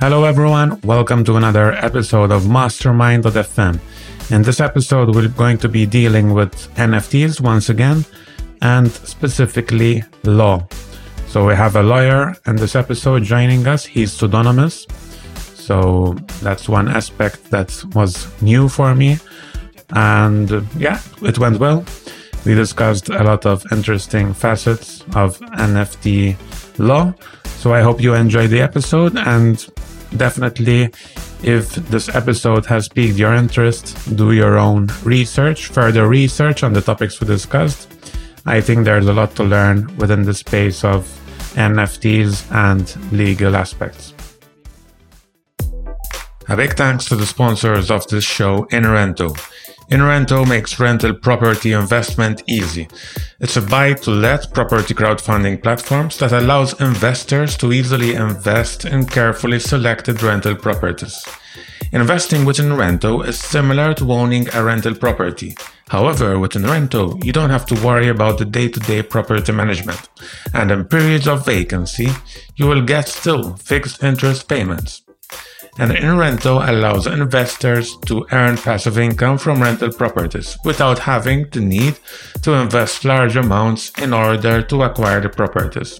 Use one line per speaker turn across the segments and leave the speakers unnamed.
Hello, everyone. Welcome to another episode of Mastermind.fm. In this episode, we're going to be dealing with NFTs once again and specifically law. So, we have a lawyer in this episode joining us. He's pseudonymous. So, that's one aspect that was new for me. And yeah, it went well. We discussed a lot of interesting facets of NFT law. So I hope you enjoyed the episode and definitely if this episode has piqued your interest, do your own research, further research on the topics we discussed. I think there's a lot to learn within the space of NFTs and legal aspects. A big thanks to the sponsors of this show, InRento. InRento makes rental property investment easy. It's a buy to let property crowdfunding platforms that allows investors to easily invest in carefully selected rental properties. Investing with InRento is similar to owning a rental property. However, with InRento, you don't have to worry about the day-to-day property management. And in periods of vacancy, you will get still fixed interest payments and InRento allows investors to earn passive income from rental properties without having the need to invest large amounts in order to acquire the properties.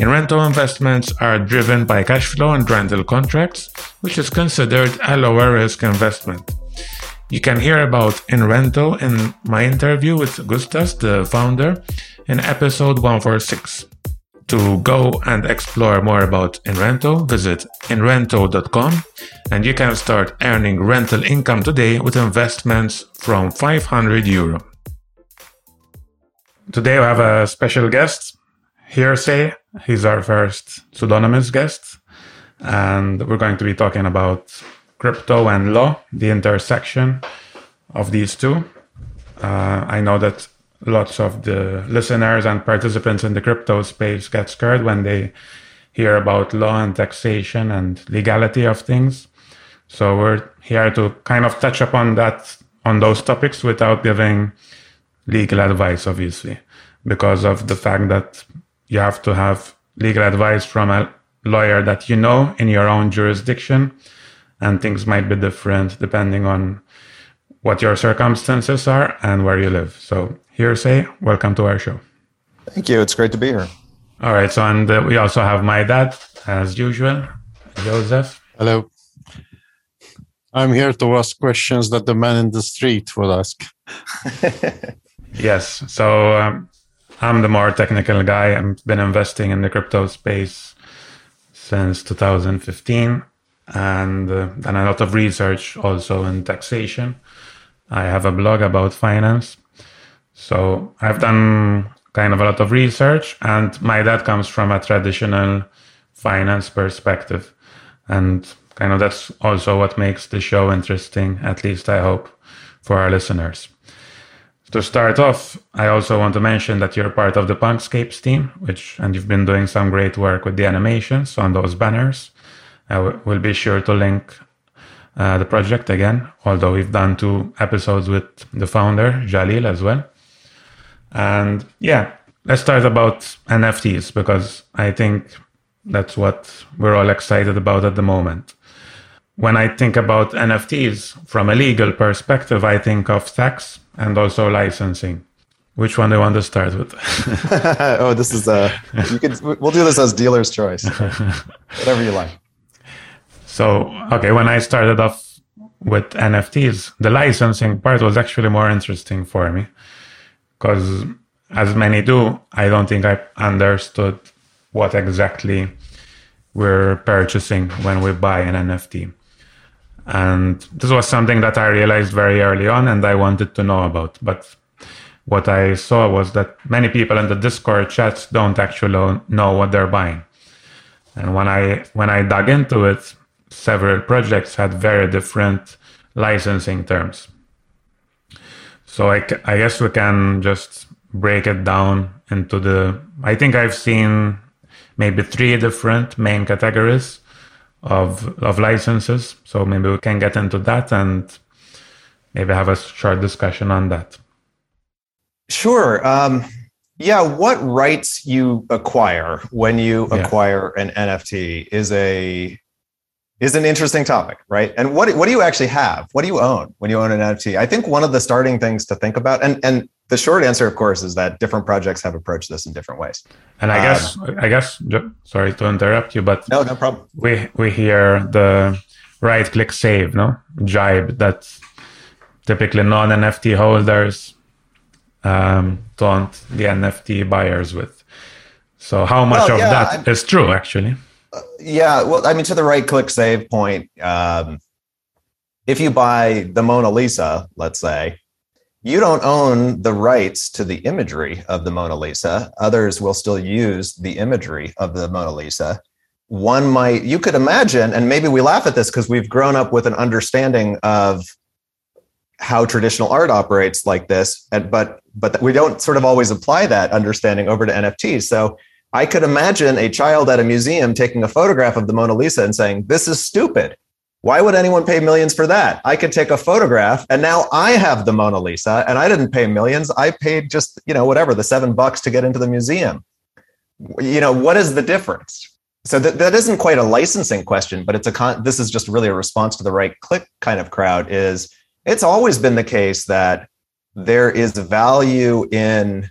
InRento investments are driven by cash flow and rental contracts, which is considered a lower risk investment. You can hear about InRento in my interview with Gustas, the founder, in episode 146. To go and explore more about InRento, visit inrento.com and you can start earning rental income today with investments from 500 euro. Today we have a special guest, Hearsay. He's our first pseudonymous guest, and we're going to be talking about crypto and law, the intersection of these two. Uh, I know that lots of the listeners and participants in the crypto space get scared when they hear about law and taxation and legality of things. So we're here to kind of touch upon that on those topics without giving legal advice, obviously, because of the fact that you have to have legal advice from a lawyer that you know in your own jurisdiction, and things might be different depending on what your circumstances are and where you live. So Hearsay, welcome to our show.
Thank you. It's great to be here.
All right. So, and uh, we also have my dad, as usual, Joseph.
Hello. I'm here to ask questions that the man in the street would ask.
yes. So, um, I'm the more technical guy. I've been investing in the crypto space since 2015 and uh, done a lot of research also in taxation. I have a blog about finance so I've done kind of a lot of research, and my dad comes from a traditional finance perspective. And kind of that's also what makes the show interesting, at least I hope, for our listeners. To start off, I also want to mention that you're part of the Punkscapes team, which, and you've been doing some great work with the animations on those banners. I w- will be sure to link uh, the project again, although we've done two episodes with the founder, Jalil, as well. And yeah, let's start about NFTs because I think that's what we're all excited about at the moment. When I think about NFTs from a legal perspective, I think of tax and also licensing. Which one do you want to start with?
oh, this is uh you could we'll do this as dealer's choice. Whatever you like.
So, okay, when I started off with NFTs, the licensing part was actually more interesting for me because as many do, I don't think I understood what exactly we're purchasing when we buy an NFT. And this was something that I realized very early on and I wanted to know about. But what I saw was that many people in the Discord chats don't actually know what they're buying. And when I when I dug into it, several projects had very different licensing terms. So I, I guess we can just break it down into the. I think I've seen maybe three different main categories of of licenses. So maybe we can get into that and maybe have a short discussion on that.
Sure. Um, yeah, what rights you acquire when you
Yeah.
acquire an NFT is a is an interesting topic, right? And what what do you actually have? What do you own when you own an NFT? I think one of the starting things to think about, and and the short answer, of course, is that different projects have approached this in different ways.
And I
Um,
guess I guess sorry to interrupt you, but
No, no problem.
we we hear the right click save, no jibe that typically non NFT holders um, taunt the NFT buyers with. So how much
Well,
of
yeah,
that is true actually?
Yeah, well, I mean, to the right click save point, um, if you buy the Mona Lisa, let's say, you don't own the rights to the imagery of the Mona Lisa. Others will still use the imagery of the Mona Lisa. One might, you could imagine, and maybe we laugh at this because we've grown up with an understanding of how traditional art operates like this, and but but we don't sort of always apply that understanding over to NFTs. So I could imagine a child at a museum taking a photograph of the Mona Lisa and saying, This is stupid. Why would anyone pay millions for that? I could take a photograph and now I have the Mona Lisa and I didn't pay millions. I paid just, you know, whatever, the seven bucks to get into the museum. You know, what is the difference? So that, that isn't quite a licensing question, but it's a con- this is just really a response to the right click kind of crowd is it's always been the case that there is value in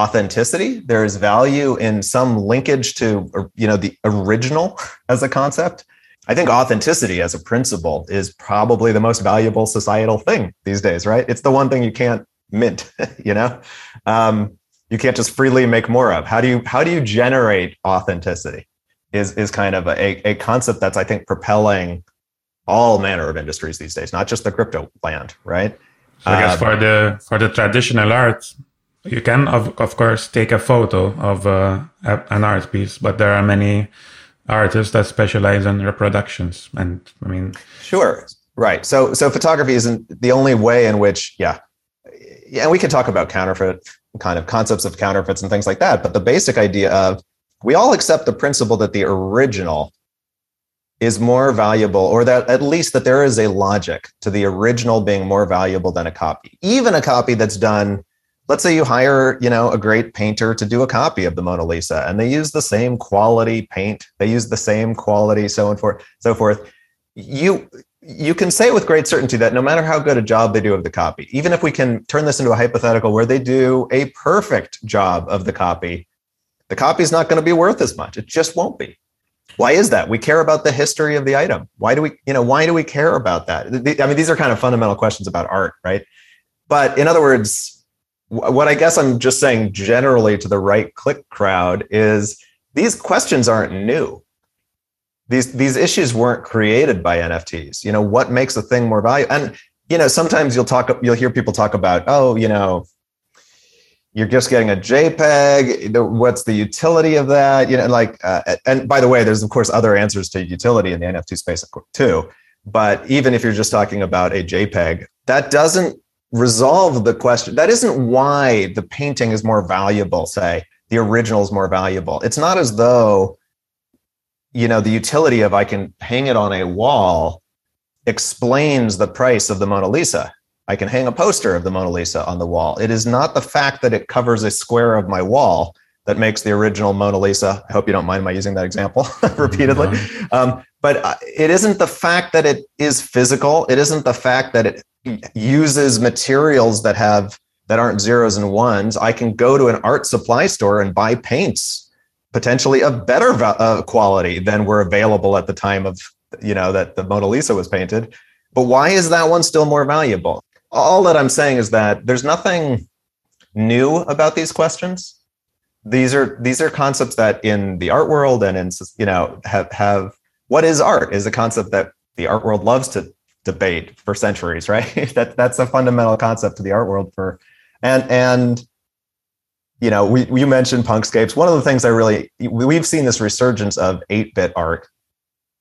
authenticity. There is value in some linkage to you know the original as a concept. I think authenticity as a principle is probably the most valuable societal thing these days right? It's the one thing you can't mint you know? Um, you can't just freely make more of. How do you how do you generate authenticity is is kind of a, a concept that's i think propelling all manner of industries these days not just the crypto land right?
So I guess
Um,
for the for the traditional art, you can of of course take a photo of uh, an art piece, but there are many artists that specialize in reproductions, and I mean,
Sure. Right. So so photography isn't the only way in which, yeah. Yeah, and we can talk about counterfeit kind of concepts of counterfeits and things like that. But the basic idea of we all accept the principle that the original is more valuable, or that at least that there is a logic to the original being more valuable than a copy. Even a copy that's done, let's say you hire, you know, a great painter to do a copy of the Mona Lisa, and they use the same quality paint, they use the same quality, so and forth, so forth. You you can say with great certainty that no matter how good a job they do of the copy, even if we can turn this into a hypothetical where they do a perfect job of the copy, the copy is not going to be worth as much. It just won't be. Why is that? We care about the history of the item. Why do we, you know, why do we care about that? I mean, these are kind of fundamental questions about art, right? But in other words, what I guess I'm just saying generally to the right click crowd is these questions aren't new these these issues weren't created by NFTs. You know, what makes a thing more valuable? And you know, sometimes you'll talk, you'll hear people talk about, oh, you know, you're just getting a JPEG. What's the utility of that? You know, like, uh, and by the way, there's of course other answers to utility in the NFT space too. But even if you're just talking about a JPEG, that doesn't resolve the question. That isn't why the painting is more valuable. Say the original is more valuable. It's not as though you know the utility of i can hang it on a wall explains the price of the mona lisa i can hang a poster of the mona lisa on the wall it is not the fact that it covers a square of my wall that makes the original mona lisa i hope you don't mind my using that example repeatedly um, but uh, it isn't the fact that it is physical it isn't the fact that it uses materials that have that aren't zeros and ones i can go to an art supply store and buy paints potentially of better uh, quality than were available at the time of you know that the Mona Lisa was painted. But why is that one still more valuable? All that I'm saying is that there's nothing new about these questions. These are these are concepts that in the art world and in you know have have what is art is a concept that the art world loves to debate for centuries, right? that that's a fundamental concept to the art world for and and you know, we, you mentioned punkscapes. One of the things I really, we've seen this resurgence of 8 bit art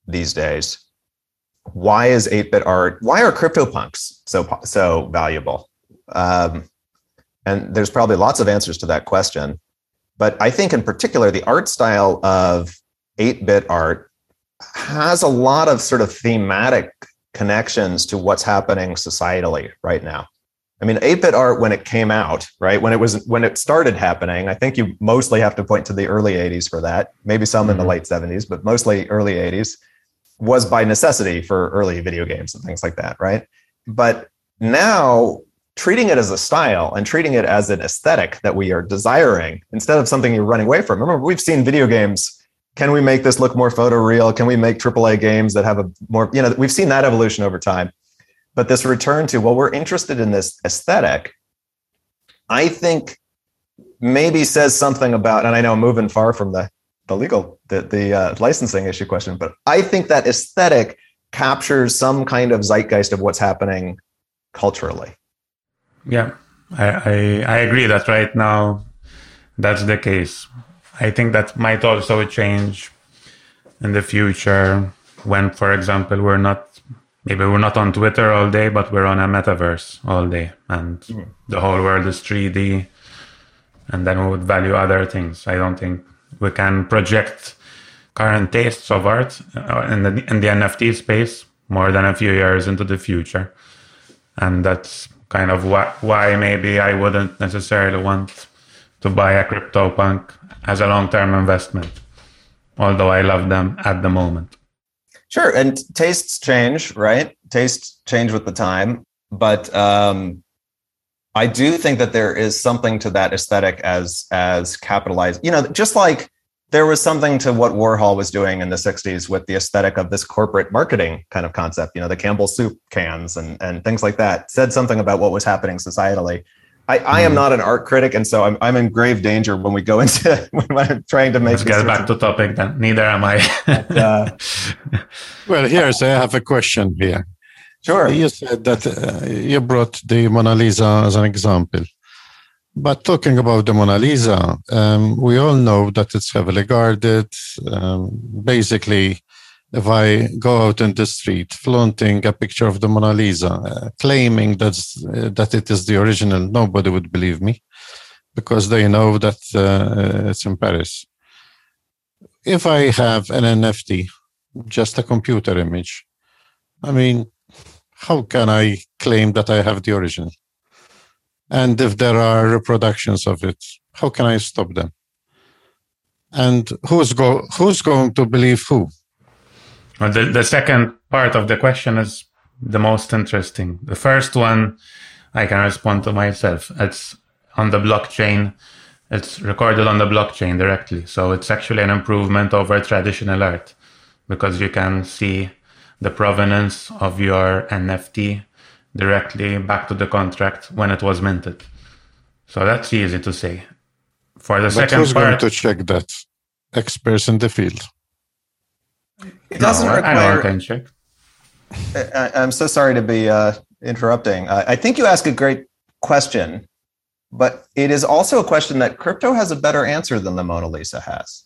these days. Why is 8 bit art, why are CryptoPunks so, so valuable? Um, and there's probably lots of answers to that question. But I think in particular, the art style of 8 bit art has a lot of sort of thematic connections to what's happening societally right now. I mean, 8-bit art when it came out, right? When it was when it started happening, I think you mostly have to point to the early 80s for that. Maybe some mm-hmm. in the mm-hmm. late 70s, but mostly early 80s was by necessity for early video games and things like that, right? But now treating it as a style and treating it as an aesthetic that we are desiring instead of something you're running away from. Remember, we've seen video games. Can we make this look more photoreal? Can we make AAA games that have a more, you know, we've seen that evolution over time. But this return to, well, we're interested in this aesthetic, I think maybe says something about, and I know I'm moving far from the, the legal, the, the uh, licensing issue question, but I think that aesthetic captures some kind of zeitgeist of what's happening culturally.
Yeah, I, I, I agree that right now that's the case. I think that might also change in the future when, for example, we're not maybe we're not on Twitter all day, but we're on a metaverse all day, and mm. the whole world is 3D, and then we would value other things. I don't think we can project current tastes of art uh, in the in the NFT space more than a few years into the future, and that's kind of why, why maybe I wouldn't necessarily want to buy a CryptoPunk as a long-term investment, although I love them at the moment.
Sure, and tastes change, right? Tastes change with the time, but um, I do think that there is something to that aesthetic as as capitalized. You know, just like there was something to what Warhol was doing in the 60s with the aesthetic of this corporate marketing kind of concept, you know, the Campbell soup cans and, and things like that, said something about what was happening societally. I, I am hmm. not an art critic, and so I'm, I'm in grave danger when we go into when I'm trying to make.
Let's get back to topic then. Neither am I. but, uh,
well, here's I have a question here.
Sure.
You said that uh, you brought the Mona Lisa as an example. But talking about the Mona Lisa, um, we all know that it's heavily guarded. Um, basically, if I go out in the street flaunting a picture of the Mona Lisa, uh, claiming that's, uh, that it is the original, nobody would believe me because they know that uh, it's in Paris. If I have an NFT, just a computer image, I mean, how can I claim that I have the original? And if there are reproductions of it, how can I stop them? And who's go who's going to believe who?
The, the second part of the question is the most interesting. The first one I can respond to myself. It's on the blockchain. It's recorded on the blockchain directly. So it's actually an improvement over traditional art because you can see the provenance of your NFT directly back to the contract when it was minted. So that's easy to say. For the but second
who's
part,
going to check that? Experts in the field.
It doesn't
no,
require.
I check.
I, am so sorry to be uh, interrupting. I, I think you ask a great question, but it is also a question that crypto has a better answer than the Mona Lisa has.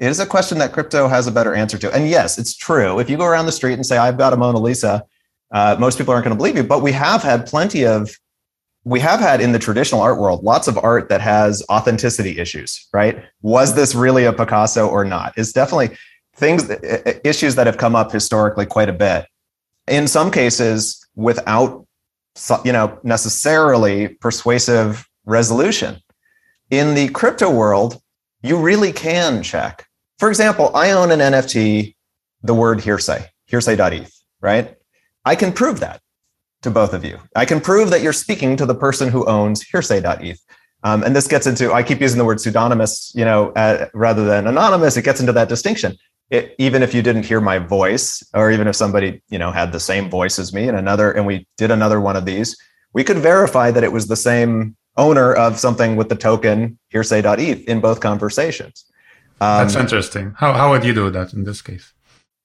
It is a question that crypto has a better answer to. And yes, it's true. If you go around the street and say, I've got a Mona Lisa, uh, most people aren't going to believe you, but we have had plenty of, we have had in the traditional art world, lots of art that has authenticity issues, right? Was this really a Picasso or not? It's definitely things, issues that have come up historically quite a bit. In some cases, without, you know, necessarily persuasive resolution. In the crypto world, you really can check. For example, I own an NFT, the word hearsay, hearsay.eth, right? I can prove that to both of you. I can prove that you're speaking to the person who owns hearsay.eth. Um, and this gets into, I keep using the word pseudonymous, you know, uh, rather than anonymous. It gets into that distinction. It, even if you didn't hear my voice, or even if somebody, you know, had the same voice as me and another, and we did another one of these, we could verify that it was the same owner of something with the token hearsay.eth in both conversations.
Um, That's interesting. How, how would you do that in this case?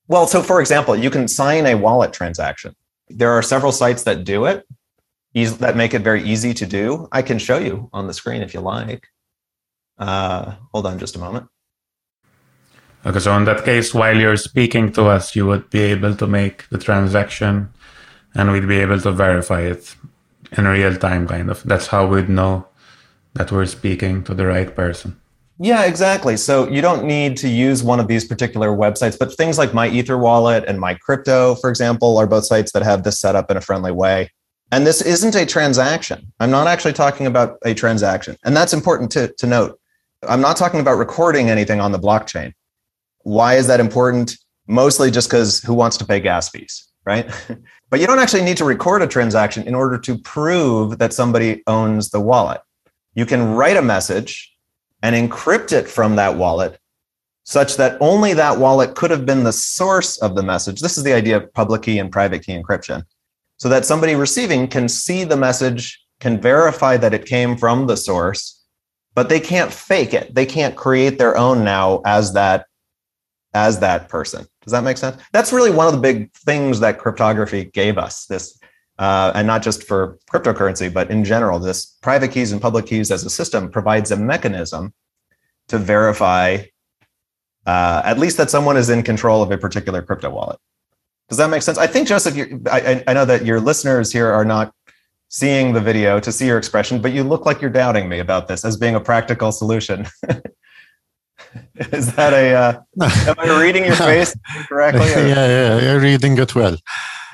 Well, so for example, you can sign a wallet transaction. There are several sites that do it, that make it very easy to do. I can show you on the screen if you like. Uh, hold on just a moment.
Okay, so in that case, while you're speaking to us, you would be able to make the transaction and we'd be able to verify it in real time, kind of. That's how we'd know that we're speaking to the right person.
Yeah, exactly. So you don't need to use one of these particular websites, but things like MyEtherWallet and MyCrypto, for example, are both sites that have this set up in a friendly way. And this isn't a transaction. I'm not actually talking about a transaction. And that's important to, to note. I'm not talking about recording anything on the blockchain. Why is that important? Mostly just because who wants to pay gas fees, right? but you don't actually need to record a transaction in order to prove that somebody owns the wallet. You can write a message and encrypt it from that wallet such that only that wallet could have been the source of the message. This is the idea of public key and private key encryption. So that somebody receiving can see the message, can verify that it came from the source, but they can't fake it. They can't create their own now as that as that person. Does that make sense? That's really one of the big things that cryptography gave us. This uh, and not just for cryptocurrency, but in general, this private keys and public keys as a system provides a mechanism to verify uh, at least that someone is in control of a particular crypto wallet. Does that make sense? I think, Joseph, I, I know that your listeners here are not seeing the video to see your expression, but you look like you're doubting me about this as being a practical solution. is that a, uh, am I reading your face correctly?
Or? Yeah, yeah, you're reading it well.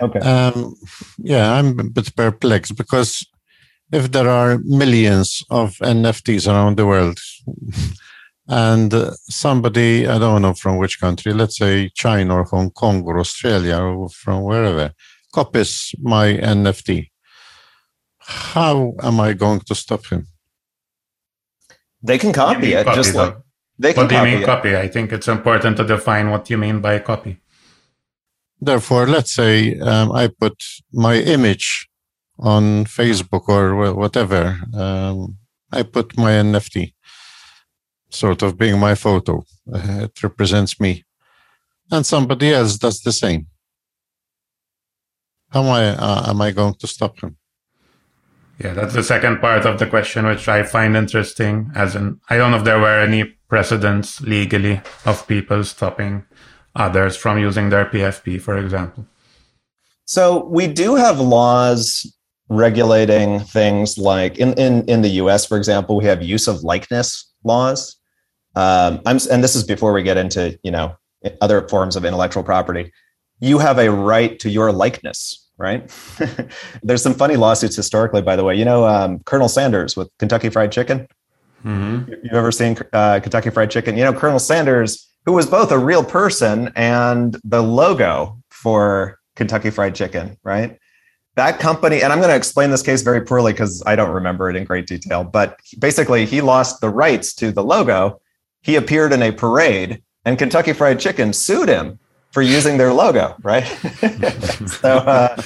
Okay.
Um, yeah, I'm a bit perplexed because if there are millions of NFTs around the world, and uh, somebody i don't know from which country let's say china or hong kong or australia or from wherever copies my nft how am i going to stop him
they can copy it just like they
can
what do
you mean it. copy i think it's important to define what you mean by copy
therefore let's say um, i put my image on facebook or whatever um, i put my nft sort of being my photo. Uh, it represents me. And somebody else does the same. How am I, uh, am I going to stop him?
Yeah, that's the second part of the question, which I find interesting. As in, I don't know if there were any precedents legally of people stopping others from using their PFP, for example.
So we do have laws regulating things like in, in, in the US, for example, we have use of likeness laws. Um, I'm, and this is before we get into you know other forms of intellectual property. You have a right to your likeness, right? There's some funny lawsuits historically, by the way. You know, um, Colonel Sanders with Kentucky Fried Chicken. Mm-hmm. You've ever seen uh, Kentucky Fried Chicken? You know, Colonel Sanders, who was both a real person and the logo for Kentucky Fried Chicken, right? that company, and I'm going to explain this case very poorly because I don't remember it in great detail, but basically he lost the rights to the logo he appeared in a parade and Kentucky Fried Chicken sued him for using their logo, right? so, uh,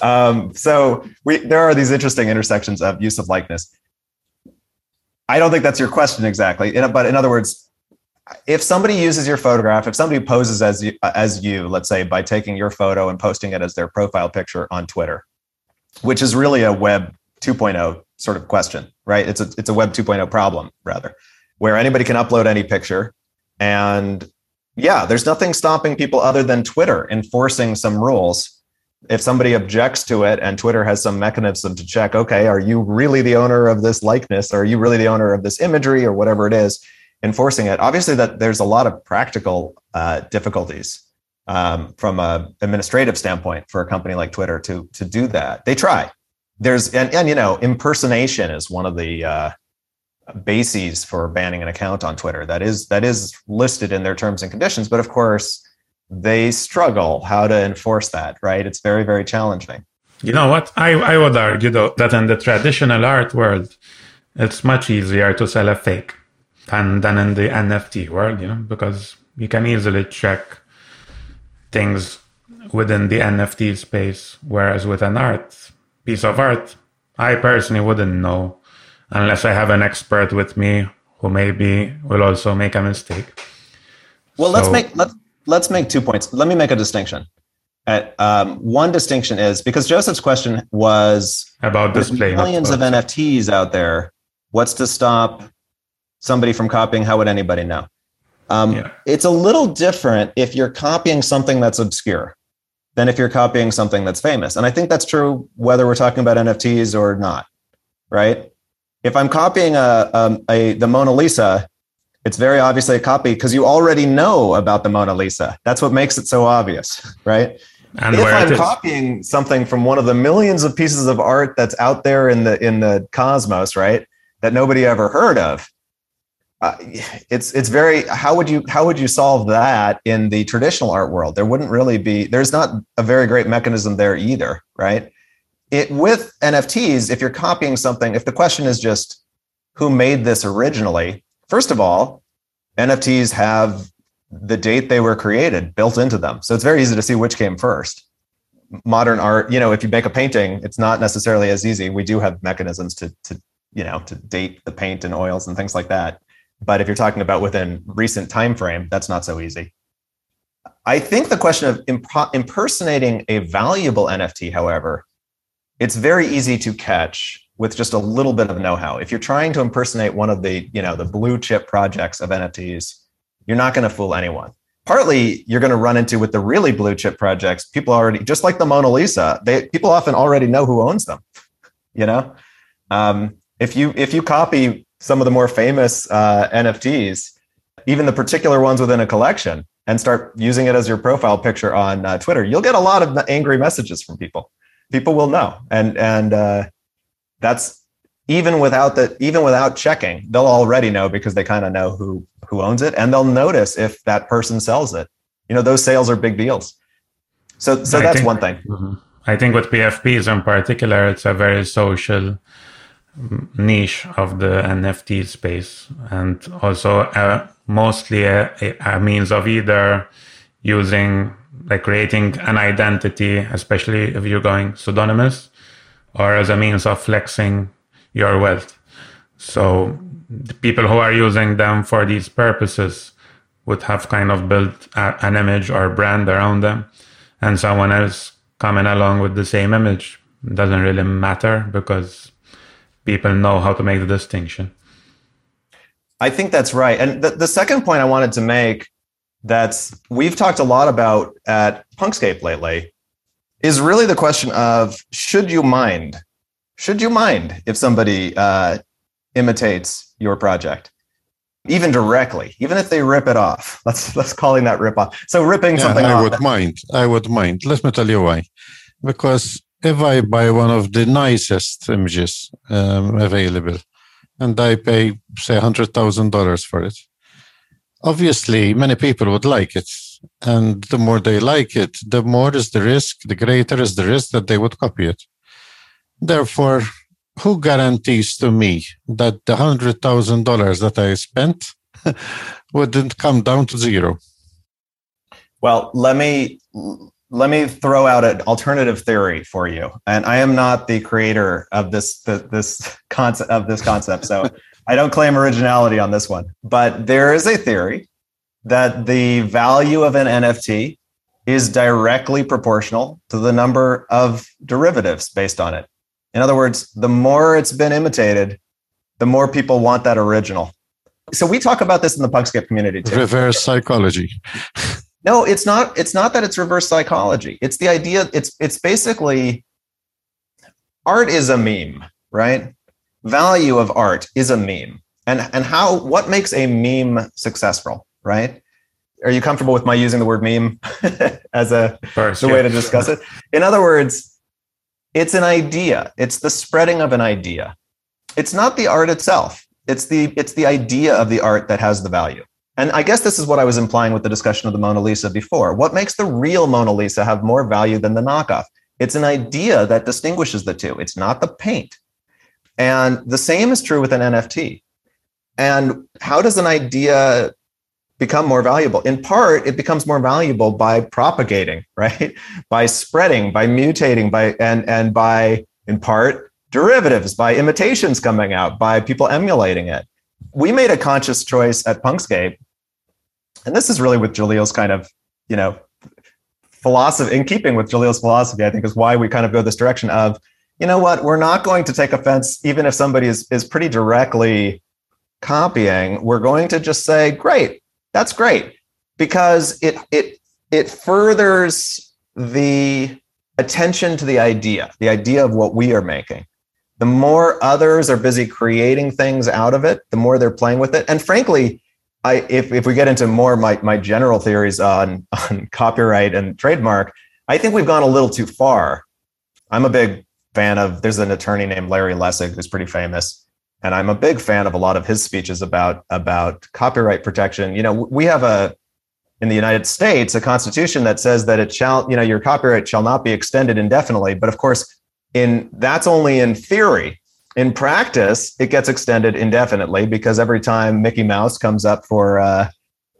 um, so we there are these interesting intersections of use of likeness. I don't think that's your question exactly, but in other words, if somebody uses your photograph, if somebody poses as you, as you, let's say by taking your photo and posting it as their profile picture on Twitter, which is really a Web 2.0 sort of question, right? It's a it's a Web 2.0 problem rather where anybody can upload any picture. And yeah, there's nothing stopping people other than Twitter enforcing some rules. If somebody objects to it and Twitter has some mechanism to check, okay, are you really the owner of this likeness? Or are you really the owner of this imagery or whatever it is, enforcing it? Obviously, that there's a lot of practical uh, difficulties um, from an administrative standpoint for a company like Twitter to to do that. They try. There's and, and you know impersonation is one of the uh, bases for banning an account on Twitter. That is that is listed in their terms and conditions, but of course they struggle how to enforce that, right? It's very very challenging.
You know what? I I would argue though that in the traditional art world, it's much easier to sell a fake than than in the NFT world, you know, because you can easily check things within the NFT space, whereas with an art piece of art, I personally wouldn't know unless I have an expert with me who maybe will also make a mistake.
Well, so, let's make let's let's make two points. Let me make a distinction. At, um, one distinction is because Joseph's question was
about display
millions of NFTs out there. What's to stop somebody from copying? How would anybody know? Um, yeah. It's a little different if you're copying something that's obscure than if you're copying something that's famous. And I think that's true whether we're talking about NFTs or not, right? If I'm copying a, a, a the Mona Lisa, it's very obviously a copy because you already know about the Mona Lisa. That's what makes it so obvious, right? And if I'm copying something from one of the millions of pieces of art that's out there in the in the cosmos, right, that nobody ever heard of, uh, it's it's very how would you how would you solve that in the traditional art world? There wouldn't really be. There's not a very great mechanism there either, right? It with NFTs, if you're copying something, if the question is just who made this originally, first of all, NFTs have the date they were created built into them. So it's very easy to see which came first. Modern art, you know, if you make a painting, it's not necessarily as easy. We do have mechanisms to, to you know, to date the paint and oils and things like that. But if you're talking about within recent time frame, that's not so easy. I think the question of imp- impersonating a valuable NFT, however, it's very easy to catch with just a little bit of know-how. If you're trying to impersonate one of the, you know, the blue chip projects of NFTs, you're not going to fool anyone. Partly, you're going to run into with the really blue chip projects. People already, just like the Mona Lisa, they people often already know who owns them. You know, um, if you if you copy some of the more famous uh, NFTs, even the particular ones within a collection, and start using it as your profile picture on uh, Twitter, you'll get a lot of angry messages from people. People will know, and and uh, that's even without the even without checking, they'll already know because they kind of know who who owns it, and they'll notice if that person sells it. You know, those sales are big deals. So so I that's think, one thing. Mm-hmm.
I think with PFPs in particular, it's a very social niche of the NFT space, and also uh, mostly a, a means of either using like creating an identity, especially if you're going pseudonymous, or as a means of flexing your wealth. So the people who are using them for these purposes would have kind of built a, an image or brand around them, and someone else coming along with the same image doesn't really matter because people know how to make the distinction.
I think that's right. And the, the second point I wanted to make that's we've talked a lot about at Punkscape lately is really the question of should you mind should you mind if somebody uh, imitates your project, even directly, even if they rip it off? Let's let's calling that rip off. So ripping yeah, something.
I
off,
would mind. I would mind. Let me tell you why. Because if I buy one of the nicest images um, available, and I pay say hundred thousand dollars for it, obviously many people would like it and the more they like it the more is the risk the greater is the risk that they would copy it Therefore, who guarantees to me that the hundred thousand dollars that I spent wouldn't come down to zero?
Well, let me let me throw out an alternative theory for you. And I am not the creator of this this concept of this concept, so I don't claim originality on this one. But there is a theory that the value of an NFT is directly proportional to the number of derivatives based on it. In other words, the more it's been imitated, the more people want that original. So we talk about this in the Punkscape community too.
Reverse psychology.
no, it's not. It's not that it's reverse psychology. It's the idea. It's it's basically art is a meme, right? Value of art is a meme, and and how what makes a meme successful, right? Are you comfortable with my using the word meme as a First, the yeah. way to discuss it? In other words, it's an idea. It's the spreading of an idea. It's not the art itself. It's the it's the idea of the art that has the value. And I guess this is what I was implying with the discussion of the Mona Lisa before. What makes the real Mona Lisa have more value than the knockoff? It's an idea that distinguishes the two. It's not the paint. And the same is true with an NFT. And how does an idea become more valuable. In part, it becomes more valuable by propagating, right? by spreading, by mutating, by and and by in part derivatives, by imitations coming out, by people emulating it. We made a conscious choice at Punkscape, and this is really with Jalil's kind of, you know, philosophy in keeping with Jalil's philosophy, I think is why we kind of go this direction of, you know what, we're not going to take offense even if somebody is is pretty directly copying. We're going to just say, great, that's great because it it it furthers the attention to the idea, the idea of what we are making. The more others are busy creating things out of it, the more they're playing with it. And frankly, I if, if we get into more my, my general theories on, on copyright and trademark, I think we've gone a little too far. I'm a big fan of. There's an attorney named Larry Lessig who's pretty famous, and I'm a big fan of a lot of his speeches about about copyright protection. You know, we have a in the United States a constitution that says that it shall, you know, your copyright shall not be extended indefinitely. But of course, in that's only in theory. In practice, it gets extended indefinitely because every time Mickey Mouse comes up for uh,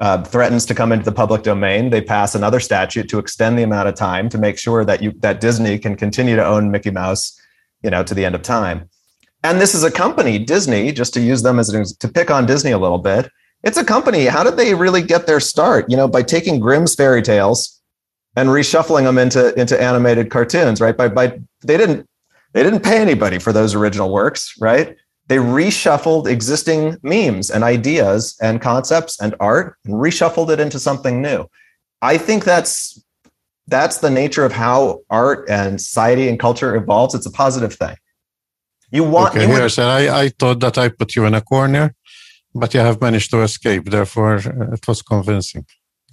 uh, threatens to come into the public domain, they pass another statute to extend the amount of time to make sure that you that Disney can continue to own Mickey Mouse, you know, to the end of time. And this is a company, Disney, just to use them as an, to pick on Disney a little bit. It's a company. How did they really get their start? You know, by taking Grimm's fairy tales and reshuffling them into into animated cartoons, right? By by they didn't they didn't pay anybody for those original works, right? They reshuffled existing memes and ideas and concepts and art and reshuffled it into something new. I think that's that's the nature of how art and society and culture evolves. It's a positive thing.
You want okay, you would, I, I thought that I put you in a corner, but you have managed to escape. Therefore, uh, it was convincing.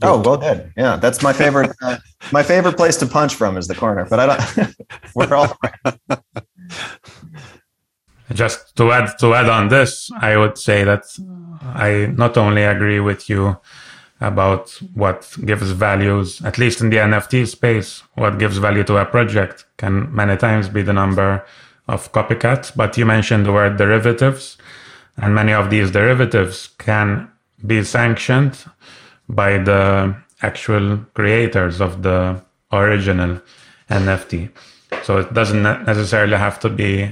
Oh, well done. Yeah, that's my favorite. Uh, my favorite place to punch from is the corner. But I don't. we're all.
Just to add to add on this, I would say that I not only agree with you about what gives values, at least in the NFT space, what gives value to a project can many times be the number of copycats. But you mentioned the word derivatives, and many of these derivatives can be sanctioned by the actual creators of the original NFT. So it doesn't necessarily have to be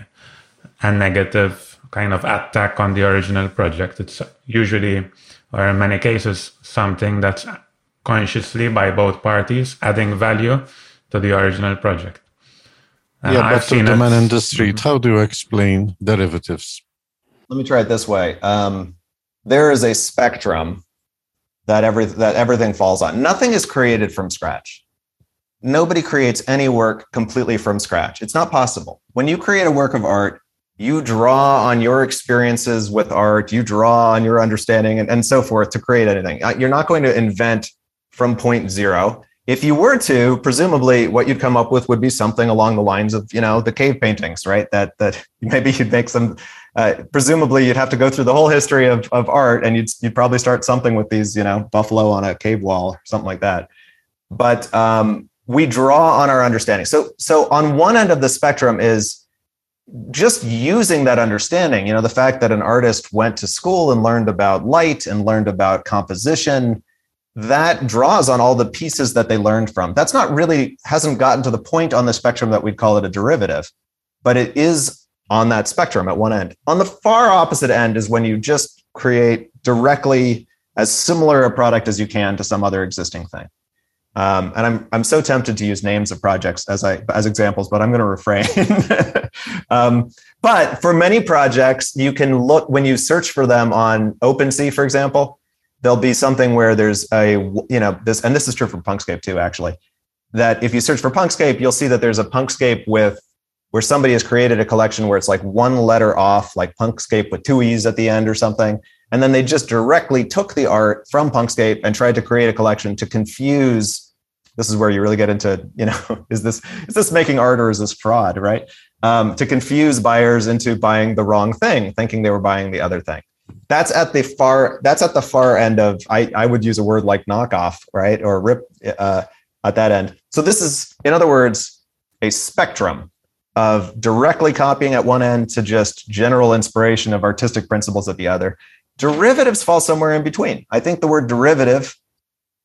a negative kind of attack on the original project. It's usually, or in many cases, something that's consciously by both parties adding value to the original project.
Uh, yeah, but the man in the street, mm-hmm. how do you explain derivatives?
Let me try it this way. Um, there is a spectrum that every that everything falls on. Nothing is created from scratch. Nobody creates any work completely from scratch. It's not possible. When you create a work of art, you draw on your experiences with art, you draw on your understanding and, and so forth to create anything. Uh, you're not going to invent from point zero. If you were to, presumably what you'd come up with would be something along the lines of, you know, the cave paintings, right? That that maybe you'd make some uh, presumably you'd have to go through the whole history of, of art and you'd, you'd probably start something with these, you know, buffalo on a cave wall or something like that. But um, we draw on our understanding. So, so on one end of the spectrum is just using that understanding, you know, the fact that an artist went to school and learned about light and learned about composition, that draws on all the pieces that they learned from. That's not really hasn't gotten to the point on the spectrum that we'd call it a derivative, but it is on that spectrum at one end. On the far opposite end is when you just create directly as similar a product as you can to some other existing thing. Um, and I'm I'm so tempted to use names of projects as I as examples, but I'm going to refrain. um, but for many projects, you can look when you search for them on OpenSea, for example. There'll be something where there's a you know this, and this is true for Punkscape too, actually. That if you search for Punkscape, you'll see that there's a Punkscape with where somebody has created a collection where it's like one letter off, like Punkscape with two E's at the end or something. And then they just directly took the art from Punkscape and tried to create a collection to confuse. This is where you really get into, you know, is this is this making art or is this fraud, right? Um, to confuse buyers into buying the wrong thing, thinking they were buying the other thing. That's at the far. That's at the far end of. I, I would use a word like knockoff, right, or rip uh, at that end. So this is, in other words, a spectrum of directly copying at one end to just general inspiration of artistic principles at the other. Derivatives fall somewhere in between. I think the word derivative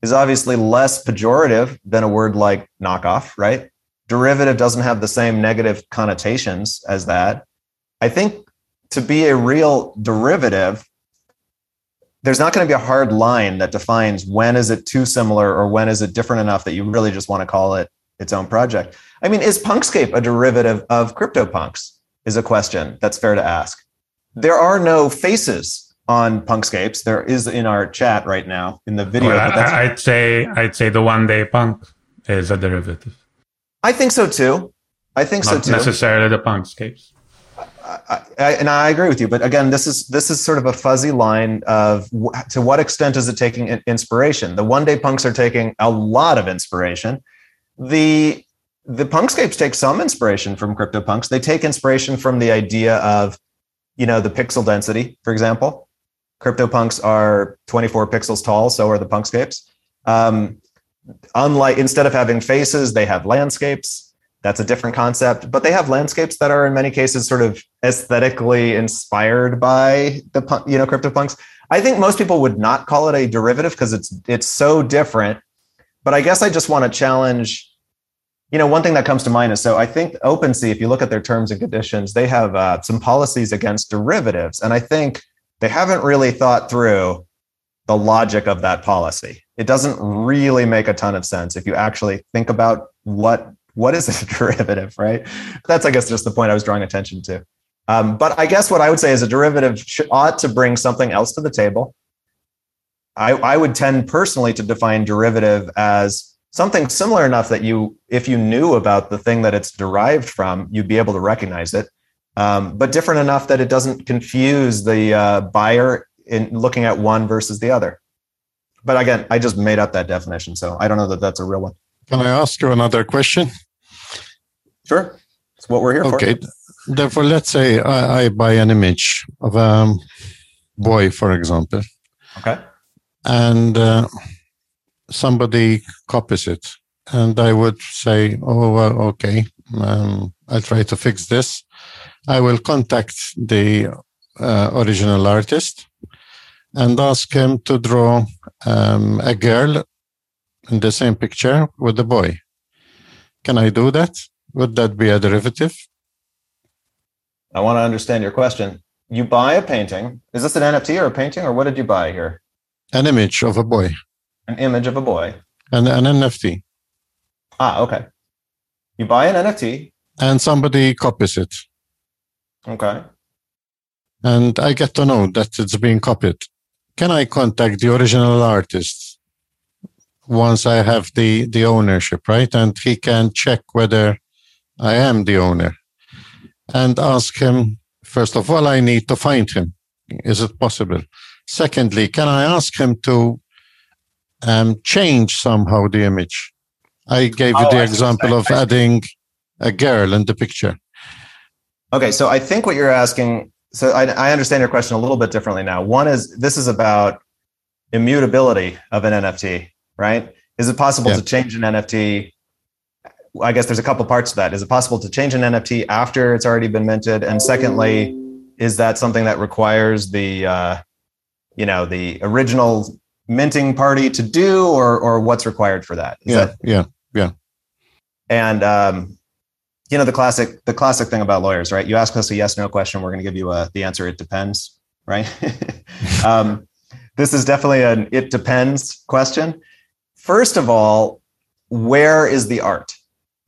is obviously less pejorative than a word like knockoff, right? Derivative doesn't have the same negative connotations as that. I think to be a real derivative, there's not going to be a hard line that defines when is it too similar or when is it different enough that you really just want to call it its own project. I mean, is Punkscape a derivative of CryptoPunks? Is a question that's fair to ask. There are no faces on Punkscapes. There is in our chat right now in the video.
Well, I, would say I'd say the one day punk is a derivative.
I think so too. I think
Not
so too.
Not necessarily the Punkscapes.
I, I, and I agree with you, but again, this is this is sort of a fuzzy line of w- to what extent is it taking inspiration? The one day punks are taking a lot of inspiration the the punkscapes take some inspiration from CryptoPunks. They take inspiration from the idea of, you know, the pixel density, for example. CryptoPunks are 24 pixels tall, so are the punkscapes. Um, unlike instead of having faces, they have landscapes. That's a different concept, but they have landscapes that are in many cases sort of aesthetically inspired by the you know CryptoPunks. I think most people would not call it a derivative because it's it's so different. But I guess I just want to challenge you know, one thing that comes to mind is so I think OpenSea, if you look at their terms and conditions, they have uh, some policies against derivatives. And I think they haven't really thought through the logic of that policy. It doesn't really make a ton of sense if you actually think about what what is a derivative, right? That's, I guess, just the point I was drawing attention to. Um, but I guess what I would say is a derivative ought to bring something else to the table. I, I would tend personally to define derivative as something similar enough that you, if you knew about the thing that it's derived from, you'd be able to recognize it. Um, but different enough that it doesn't confuse the uh, buyer in looking at one versus the other. But again, I just made up that definition, so I don't know that that's a real one.
Can I ask you another question?
Sure, it's what we're here
okay. for. Okay, therefore, let's say I, I buy an image of a boy, for example.
Okay.
And uh, somebody copies it and I would say, oh, well, okay, um, I'll try to fix this. I will contact the uh, original artist and ask him to draw um, a girl in the same picture with the boy. Can I do that? Would that be a derivative?
I want to understand your question. You buy a painting. Is this an NFT or a painting, or what did you buy here?
An image of a boy
an image of a boy.
And an NFT.
Ah, okay. You buy an NFT.
And somebody copies it.
Okay.
And I get to know that it's being copied. Can I contact the original artist once I have the, the ownership, right? And he can check whether I am the owner and ask him, first of all, I need to find him. Is it possible? Secondly, can I ask him to um, change somehow the image. I gave you oh, the example of adding a girl in the picture.
Okay, so I think what you're asking, so I, I understand your question a little bit differently now. One is this is about immutability of an NFT, right? Is it possible yeah. to change an NFT? I guess there's a couple parts to that. Is it possible to change an NFT after it's already been minted? And secondly, is that something that requires the, uh, you know, the original minting party to do or or what's required for that?
Is yeah, that, yeah, yeah.
And um, you know the classic the classic thing about lawyers, right? You ask us a yes no question, we're going to give you a the answer. It depends, right? um, this is definitely an it depends question. First of all, where is the art?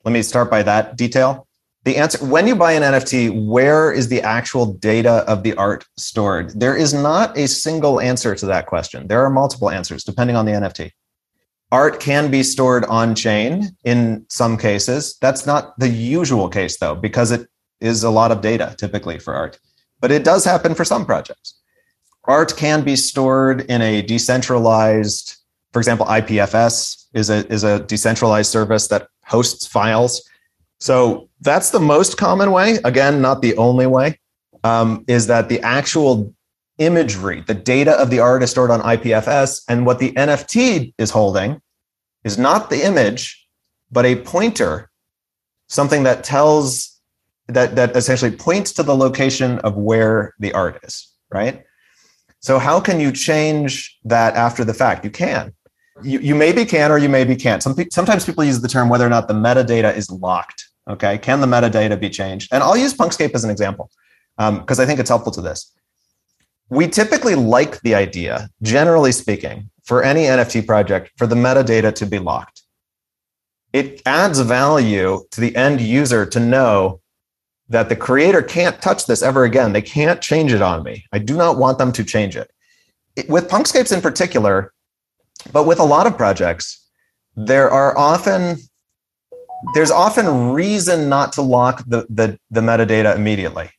Let me start by that detail. The answer when you buy an NFT, where is the actual data of the art stored? There is not a single answer to that question. There are multiple answers depending on the NFT. Art can be stored on chain in some cases. That's not the usual case though, because it is a lot of data typically for art, but it does happen for some projects. Art can be stored in a decentralized, for example, IPFS is a, is a decentralized service that hosts files so that's the most common way. Again, not the only way. Um, is that the actual imagery, the data of the art is stored on IPFS, and what the NFT is holding is not the image, but a pointer, something that tells that that essentially points to the location of where the art is. Right. So how can you change that after the fact? You can. You, you maybe can or you maybe can't. Some sometimes people use the term whether or not the metadata is locked. Okay, can the metadata be changed? And I'll use Punkscape as an example because um, I think it's helpful to this. We typically like the idea, generally speaking, for any NFT project, for the metadata to be locked. It adds value to the end user to know that the creator can't touch this ever again. They can't change it on me. I do not want them to change it. it with Punkscapes in particular, but with a lot of projects, there are often there's often reason not to lock the, the, the metadata immediately.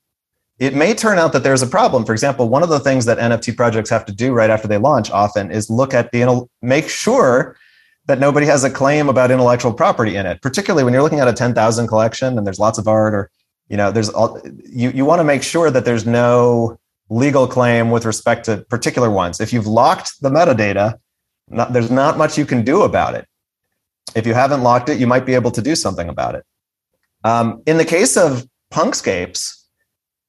It may turn out that there's a problem. For example, one of the things that NFT projects have to do right after they launch often is look at the make sure that nobody has a claim about intellectual property in it, particularly when you're looking at a 10,000 collection and there's lots of art or, you know, there's all, you, you want to make sure that there's no legal claim with respect to particular ones. If you've locked the metadata, not, there's not much you can do about it. If you haven't locked it, you might be able to do something about it. Um, in the case of Punkscapes,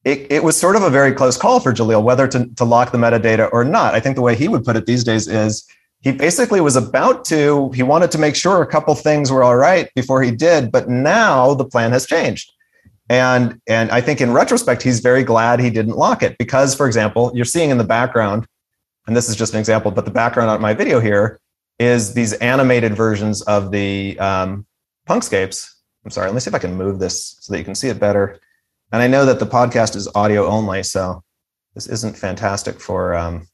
it, it was sort of a very close call for Jalil whether to, to lock the metadata or not. I think the way he would put it these days is he basically was about to, he wanted to make sure a couple things were all right before he did, but now the plan has changed. And, and I think in retrospect, he's very glad he didn't lock it because, for example, you're seeing in the background, and this is just an example, but the background on my video here is these animated versions of the um, Punkscapes. I'm sorry, let me see if I can move this so that you can see it better. And I know that the podcast is audio only, so this isn't fantastic for. Um,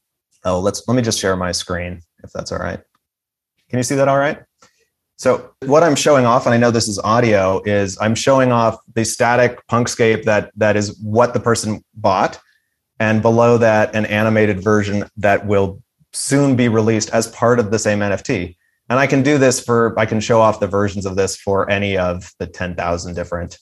oh, let's let me just share my screen if that's all right. Can you see that all right? So what I'm showing off, and I know this is audio, is I'm showing off the static punkscape that that is what the person bought, and below that an animated version that will soon be released as part of the same NFT. And I can do this for I can show off the versions of this for any of the 10,000 different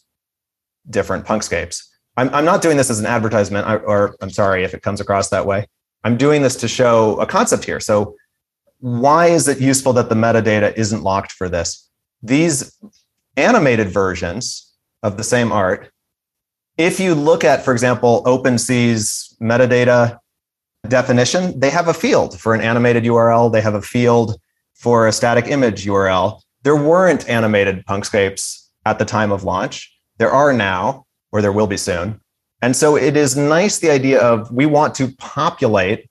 different punkscapes. I'm, I'm not doing this as an advertisement, or I'm sorry if it comes across that way. I'm doing this to show a concept here. So, why is it useful that the metadata isn't locked for this? These animated versions of the same art, if you look at, for example, OpenSea's metadata definition, they have a field for an animated URL, they have a field for a static image URL. There weren't animated punkscapes at the time of launch. There are now, or there will be soon. And so it is nice the idea of we want to populate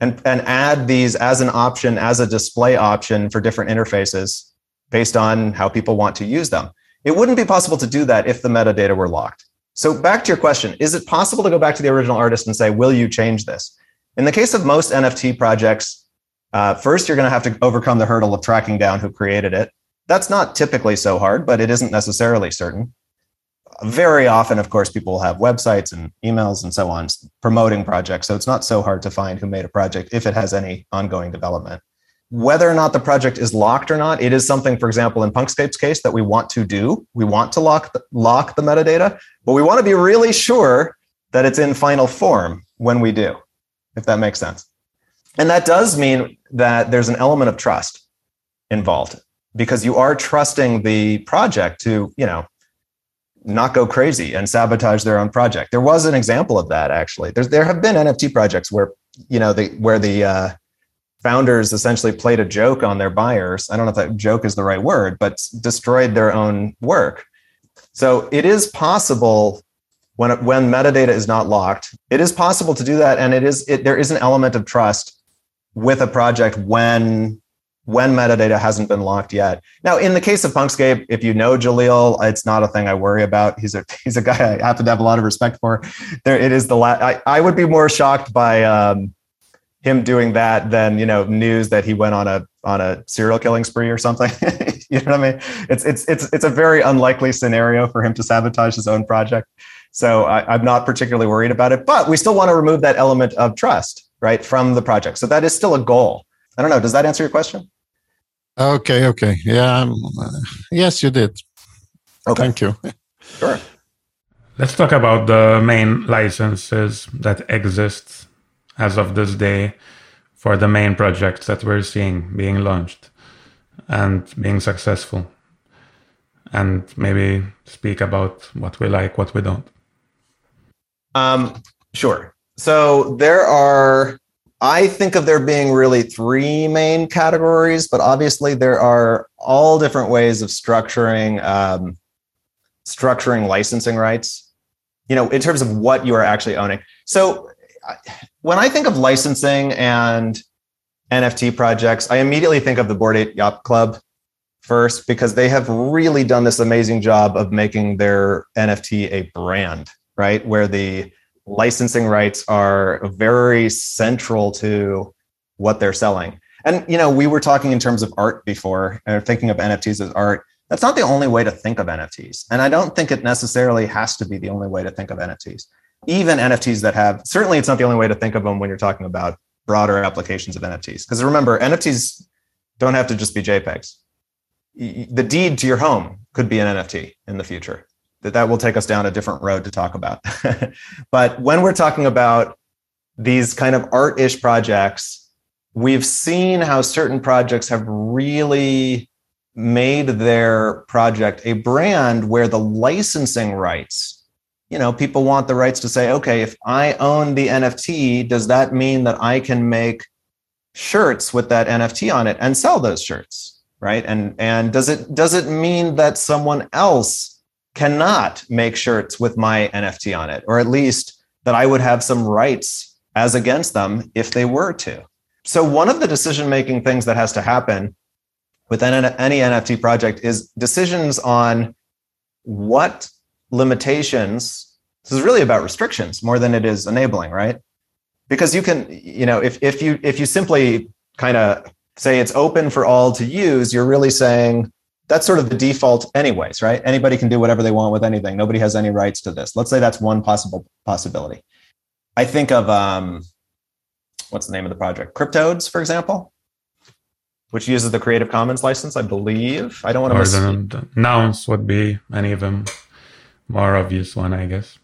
and, and add these as an option, as a display option for different interfaces based on how people want to use them. It wouldn't be possible to do that if the metadata were locked. So back to your question, is it possible to go back to the original artist and say, will you change this? In the case of most NFT projects, uh, first you're going to have to overcome the hurdle of tracking down who created it. That's not typically so hard, but it isn't necessarily certain very often, of course, people will have websites and emails and so on promoting projects. So it's not so hard to find who made a project if it has any ongoing development. Whether or not the project is locked or not, it is something, for example, in Punkscape's case, that we want to do. We want to lock the, lock the metadata, but we want to be really sure that it's in final form when we do, if that makes sense. And that does mean that there's an element of trust involved because you are trusting the project to, you know, not go crazy and sabotage their own project. There was an example of that actually. There's there have been NFT projects where you know the where the uh, founders essentially played a joke on their buyers. I don't know if that joke is the right word, but destroyed their own work. So it is possible when when metadata is not locked, it is possible to do that, and it is it, there is an element of trust with a project when when metadata hasn't been locked yet. Now, in the case of Punkscape, if you know Jalil, it's not a thing I worry about. He's a he's a guy I happen to have a lot of respect for. There, it is the la- I, I would be more shocked by um, him doing that than you know news that he went on a on a serial killing spree or something. you know what I mean? It's it's it's it's a very unlikely scenario for him to sabotage his own project. So I, I'm not particularly worried about it, but we still want to remove that element of trust, right, from the project. So that is still a goal. I don't know. Does that answer your question?
Okay, okay. Yeah. Um, yes, you did. Okay. Thank you.
Sure.
Let's talk about the main licenses that exist as of this day for the main projects that we're seeing being launched and being successful. And maybe speak about what we like, what we don't.
Um, sure. So there are I think of there being really three main categories, but obviously there are all different ways of structuring um, structuring licensing rights. You know, in terms of what you are actually owning. So when I think of licensing and NFT projects, I immediately think of the Bored Ape Yacht Club first because they have really done this amazing job of making their NFT a brand, right? Where the licensing rights are very central to what they're selling. And you know, we were talking in terms of art before, or thinking of NFTs as art. That's not the only way to think of NFTs, and I don't think it necessarily has to be the only way to think of NFTs. Even NFTs that have certainly, it's not the only way to think of them when you're talking about broader applications of NFTs. Because remember, NFTs don't have to just be JPEGs. The deed to your home could be an NFT in the future. That that will take us down a different road to talk about. but when we're talking about these kind of art-ish projects, we've seen how certain projects have really made their project a brand where the licensing rights you know people want the rights to say okay if i own the nft does that mean that i can make shirts with that nft on it and sell those shirts right and and does it does it mean that someone else cannot make shirts with my nft on it or at least that i would have some rights as against them if they were to so one of the decision making things that has to happen with any NFT project is decisions on what limitations. This is really about restrictions more than it is enabling, right? Because you can, you know, if if you if you simply kind of say it's open for all to use, you're really saying that's sort of the default anyways, right? Anybody can do whatever they want with anything. Nobody has any rights to this. Let's say that's one possible possibility. I think of um, what's the name of the project? Cryptoadz for example which uses the Creative Commons license, I believe. I don't want to.
Or the, nouns would be any of them more obvious one, I guess.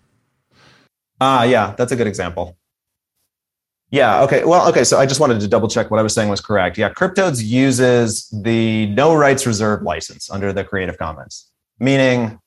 Ah, yeah, that's a good example. Yeah. Okay. Well. Okay. So I just wanted to double check what I was saying was correct. Yeah. Cryptoadz uses the no rights reserved license under the Creative Commons, meaning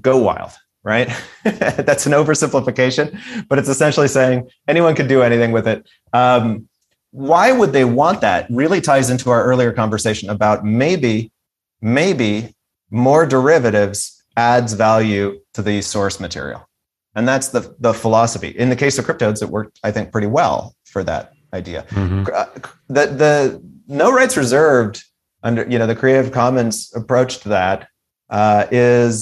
go wild. Right. That's an oversimplification, but it's essentially saying anyone can do anything with it. Um, why would they want that really ties into our earlier conversation about maybe maybe more derivatives adds value to the source material and that's the the philosophy in the case of Cryptoadz, it worked i think pretty well for that idea mm-hmm. Uh, the the no rights reserved under you know the creative commons approach to that uh, is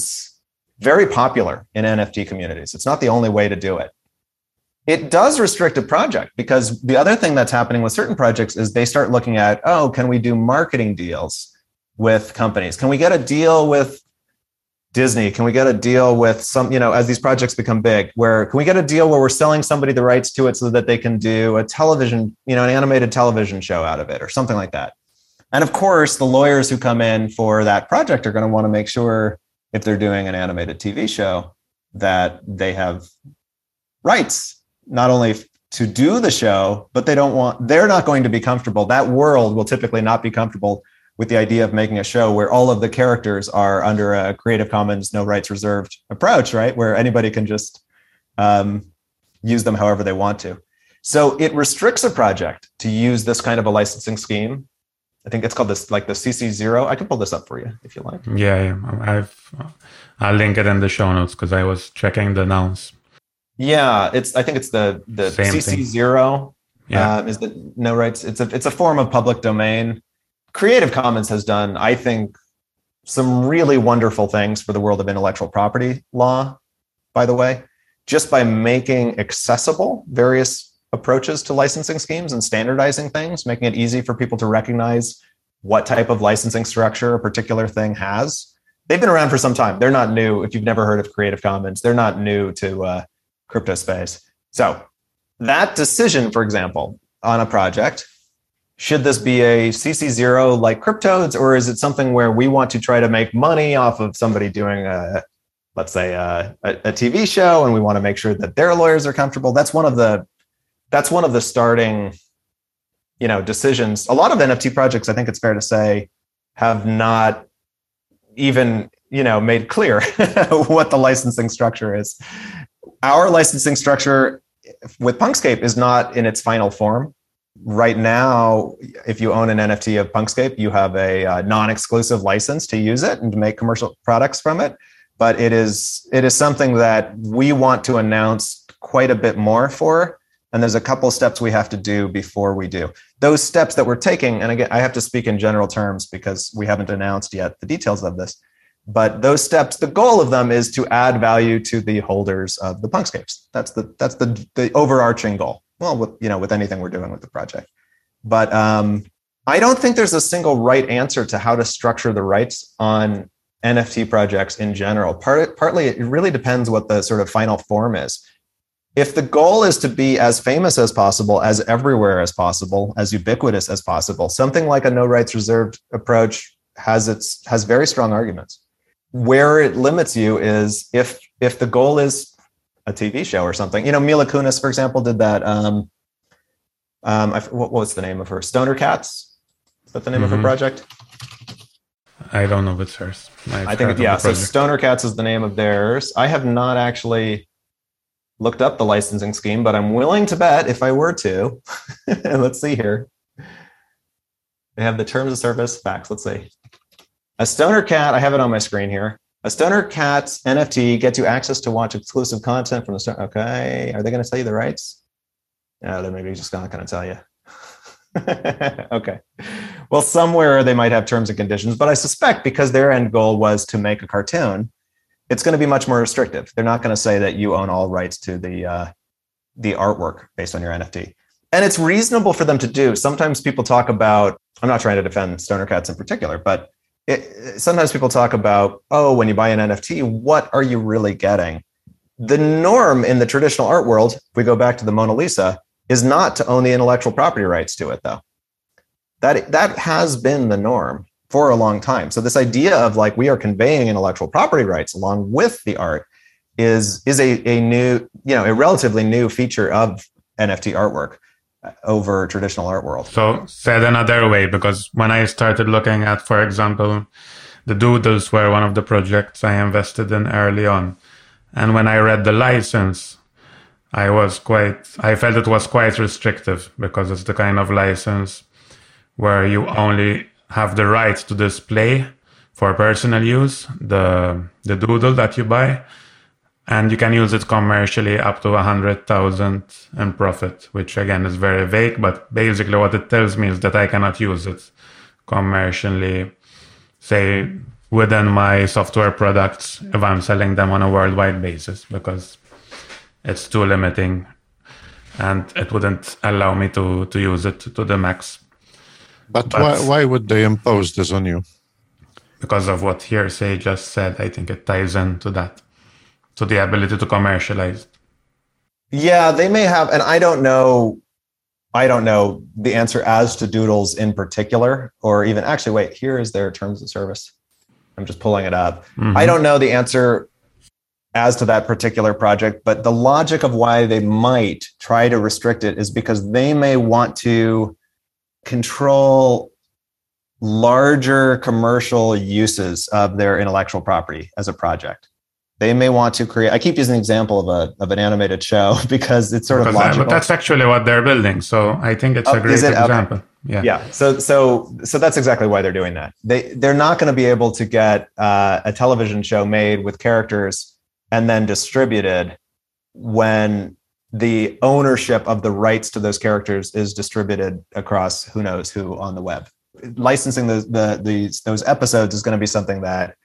very popular in nft communities it's not the only way to do it it does restrict a project because the other thing that's happening with certain projects is they start looking at, oh, can we do marketing deals with companies? Can we get a deal with Disney? Can we get a deal with some, you know, as these projects become big, where can we get a deal where we're selling somebody the rights to it so that they can do a television, you know, an animated television show out of it or something like that? And of course, the lawyers who come in for that project are going to want to make sure if they're doing an animated TV show that they have rights not only to do the show, but they don't want, they're not going to be comfortable. That world will typically not be comfortable with the idea of making a show where all of the characters are under a Creative Commons, no rights reserved approach, right? Where anybody can just um, use them however they want to. So it restricts a project to use this kind of a licensing scheme. I think it's called this like the CC0. I can pull this up for you if you like.
Yeah, yeah. I've I'll link it in the show notes because I was checking the nouns
yeah, it's. I think it's the the Same CC zero. Yeah. Um, is the no rights? It's a it's a form of public domain. Creative Commons has done, I think, some really wonderful things for the world of intellectual property law. By the way, just by making accessible various approaches to licensing schemes and standardizing things, making it easy for people to recognize what type of licensing structure a particular thing has. They've been around for some time. They're not new. If you've never heard of Creative Commons, they're not new to uh, crypto space. So that decision, for example, on a project, should this be a CC0 like Cryptoadz, or is it something where we want to try to make money off of somebody doing a, let's say a, a TV show, and we want to make sure that their lawyers are comfortable? That's one of the that's one of the starting, you know, decisions. A lot of NFT projects, I think it's fair to say, have not even you know made clear what the licensing structure is our licensing structure with Punkscape is not in its final form. Right now, if you own an NFT of Punkscape, you have a uh, non-exclusive license to use it and to make commercial products from it. But it is it is something that we want to announce quite a bit more for. And there's a couple steps we have to do before we do. Those steps that we're taking, and again, I have to speak in general terms because we haven't announced yet the details of this but those steps the goal of them is to add value to the holders of the punkscapes that's the that's the the overarching goal well with you know with anything we're doing with the project. But um, i don't think there's a single right answer to how to structure the rights on nft projects in general. Part, partly it really depends what the sort of final form is. If the goal is to be as famous as possible, as everywhere as possible, as ubiquitous as possible, something like a no rights reserved approach has its has very strong arguments. Where it limits you is if if the goal is a TV show or something. You know, Mila Kunis, for example, did that. Um, um, I, what was the name of her? Stoner Cats. Is that the name mm-hmm. of her mm-hmm. project?
I don't know if it's hers.
I've i think yeah. So Stoner Cats is the name of theirs. I have not actually looked up the licensing scheme, but I'm willing to bet if I were to. Let's see here. They have the terms of service facts. Let's see. A stoner cat, I have it on my screen here. A stoner cat's NFT gets you access to watch exclusive content from the start. Okay. Are they going to tell you the rights? No, they're maybe just not going to tell you. okay. Well, somewhere they might have terms and conditions, but I suspect because their end goal was to make a cartoon, it's going to be much more restrictive. They're not going to say that you own all rights to the uh, the artwork based on your NFT. And it's reasonable for them to do. Sometimes people talk about. I'm not trying to defend Stoner Cats in particular, but it, sometimes people talk about, oh, when you buy an NFT, what are you really getting? The norm in the traditional art world, if we go back to the Mona Lisa, is not to own the intellectual property rights to it, though. That that has been the norm for a long time. So this idea of like we are conveying intellectual property rights along with the art is is a, a new, you know, a relatively new feature of NFT artwork over traditional art world.
So said another way, because when I started looking at, for example, the doodles were one of the projects I invested in early on. And when I read the license, I was quite I felt it was quite restrictive because it's the kind of license where you only have the right to display for personal use the the doodle that you buy and you can use it commercially up to a hundred thousand in profit which again is very vague but basically what it tells me is that i cannot use it commercially say within my software products if i'm selling them on a worldwide basis because it's too limiting and it wouldn't allow me to to use it to the max
but, but why, why would they impose this on you?
Because of what Hearsay just said, I think it ties into that, to the ability to commercialize.
Yeah, they may have, and I don't know. I don't know the answer as to Doodles in particular, or even actually, wait, here is their terms of service. I'm just pulling it up. Mm-hmm. I don't know the answer as to that particular project, but the logic of why they might try to restrict it is because they may want to control larger commercial uses of their intellectual property as a project. They may want to create. I keep using an example of a of an animated show because it's sort because of logical.
That, that's actually what they're building. So I think it's oh, a great it? example. Okay. Yeah.
Yeah. So so so that's exactly why they're doing that. They they're not going to be able to get uh, a television show made with characters and then distributed when the ownership of the rights to those characters is distributed across who knows who on the web. Licensing the, the, the those episodes is going to be something that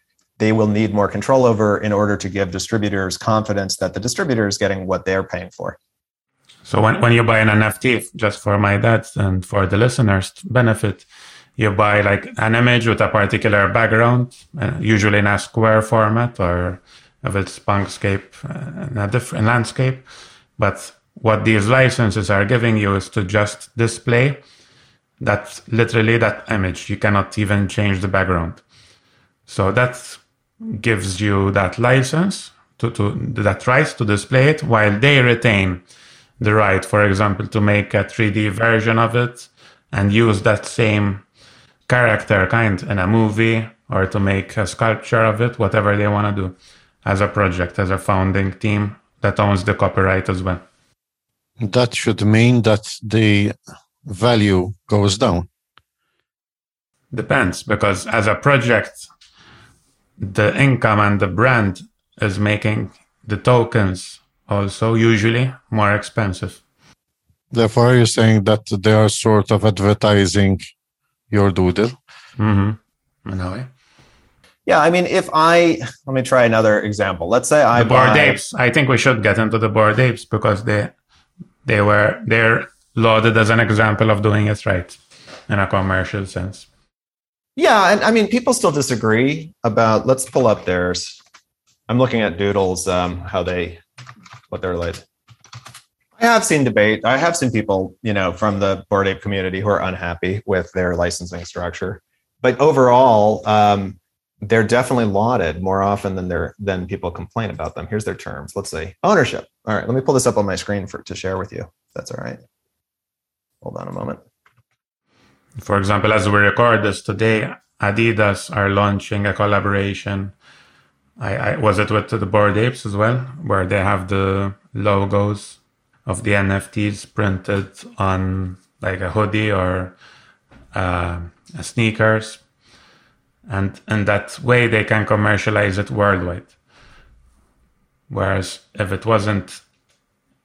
they will need more control over in order to give distributors confidence that the distributor is getting what they're paying for.
So when, when you buy an NFT, just for my dad's and for the listeners' benefit, you buy like an image with a particular background, uh, usually in a square format or if it's Punkscape uh, in a different landscape but what these licenses are giving you is to just display that literally that image. You cannot even change the background. So that gives you that license to, to that right to display it while they retain the right, for example, to make a 3D version of it and use that same character kind in a movie or to make a sculpture of it, whatever they want to do as a project, as a founding team that owns the copyright as well.
That should mean that the value goes down.
Depends, because as a project, the income and the brand is making the tokens also usually more expensive.
Therefore, you're you saying that they are sort of advertising your doodle?
Mm-hmm. In a way.
Yeah, I mean, if I let me try another example. Let's say I
the bored apes. I think we should get into the bored apes because they they were they're lauded as an example of doing it right in a commercial sense.
Yeah, and I mean, people still disagree about. Let's pull up theirs. I'm looking at Doodles, um, how they what they're like. I have seen debate. I have seen people, you know, from the Bored Ape community who are unhappy with their licensing structure. But overall, um, they're definitely lauded more often than they're than people complain about them. Here's their terms. Let's see. Ownership. All right, let me pull this up on my screen for to share with you. That's all right. Hold on a moment.
For example, as we record this today, Adidas are launching a collaboration. I, I was it with the Bored Apes as well, where they have the logos of the NFTs printed on like a hoodie or uh, sneakers? And in that way they can commercialize it worldwide. Whereas if it wasn't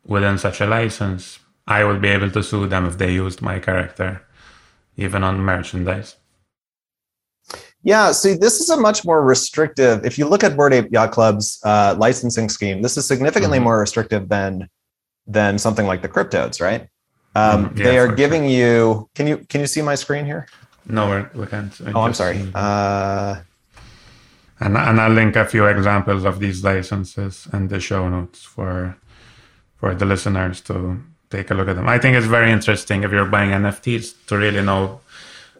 within such a license i would be able to sue them if they used my character even on merchandise
yeah, see, this is a much more restrictive. If you look at Bored Ape Yacht Club's uh, licensing scheme, this is significantly mm-hmm. more restrictive than than something like the Cryptoadz, right? Um, mm, yeah, they are giving sure. you. Can you can you see my screen here?
No, we're, we can't.
oh, I'm sorry. Uh,
and, and I'll link a few examples of these licenses in the show notes for for the listeners to take a look at them. I think it's very interesting if you're buying NFTs to really know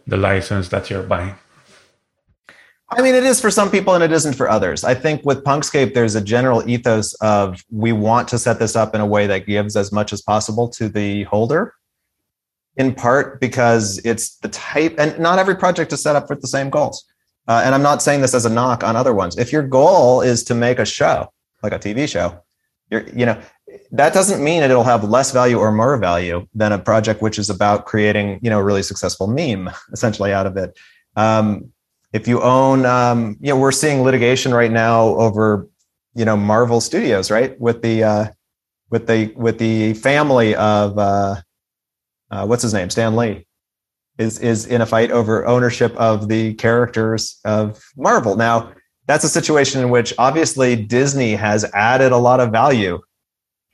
the license that you're buying.
I mean, it is for some people and it isn't for others. I think with Punkscape, there's a general ethos of we want to set this up in a way that gives as much as possible to the holder in part because it's the type, and not every project is set up for the same goals. Uh, and I'm not saying this as a knock on other ones. If your goal is to make a show, like a TV show, you're, you know, that doesn't mean it'll have less value or more value than a project which is about creating, you know, a really successful meme essentially out of it. Um, if you own, um, you know, we're seeing litigation right now over, you know, Marvel Studios, right, with the uh, with the with the family of uh, uh, what's his name, Stan Lee, is is in a fight over ownership of the characters of Marvel. Now, that's a situation in which obviously Disney has added a lot of value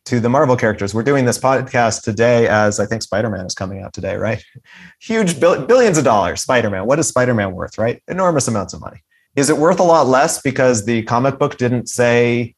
to the Marvel characters. We're doing this podcast today as I think Spider Man is coming out today, right? Huge bill- billions of dollars. Spider Man. What is Spider Man worth, right? Enormous amounts of money. Is it worth a lot less because the comic book didn't say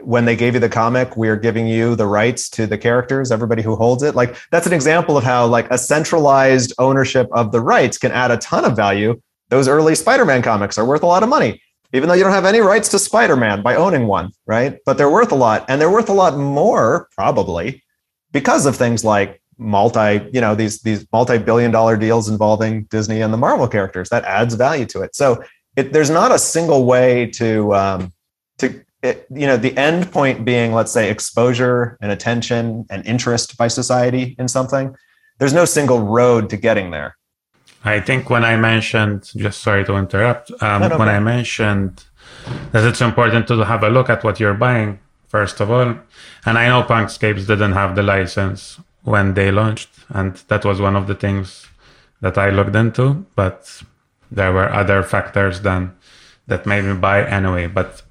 when they gave you the comic, we are giving you the rights to the characters, everybody who holds it. Like that's an example of how like a centralized ownership of the rights can add a ton of value. Those early Spider-Man comics are worth a lot of money, even though you don't have any rights to Spider-Man by owning one, right? But they're worth a lot, and they're worth a lot more probably because of things like multi, you know, these these multi-billion dollar deals involving Disney and the Marvel characters. That adds value to it. So it, there's not a single way to um, to it, you know the end point being let's say exposure and attention and interest by society in something there's no single road to getting there
i think when i mentioned just sorry to interrupt um, no, no, when no. i mentioned that it's important to have a look at what you're buying first of all and i know punkscapes didn't have the license when they launched and that was one of the things that i looked into but there were other factors than that made me buy anyway but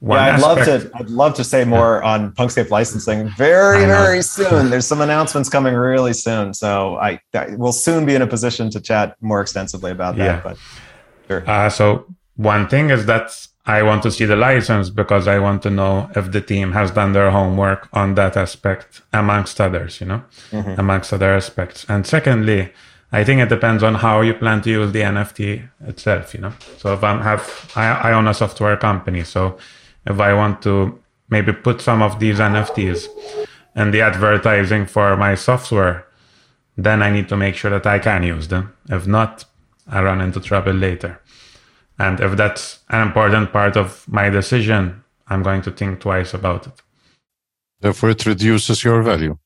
yeah, I'd aspect. love to. I'd love to say more yeah. on Punkscape licensing very, very soon. There's some announcements coming really soon, so I, I will soon be in a position to chat more extensively about that. Yeah. But
sure. Uh, so one thing is that I want to see the license because I want to know if the team has done their homework on that aspect, amongst others. You know, mm-hmm. amongst other aspects. And secondly, I think it depends on how you plan to use the NFT itself. You know, so if I'm have I, I own a software company, so if I want to maybe put some of these NFTs in the advertising for my software, then I need to make sure that I can use them. If not, I run into trouble later. And if that's an important part of my decision, I'm going to think twice about it.
Therefore, it reduces your value.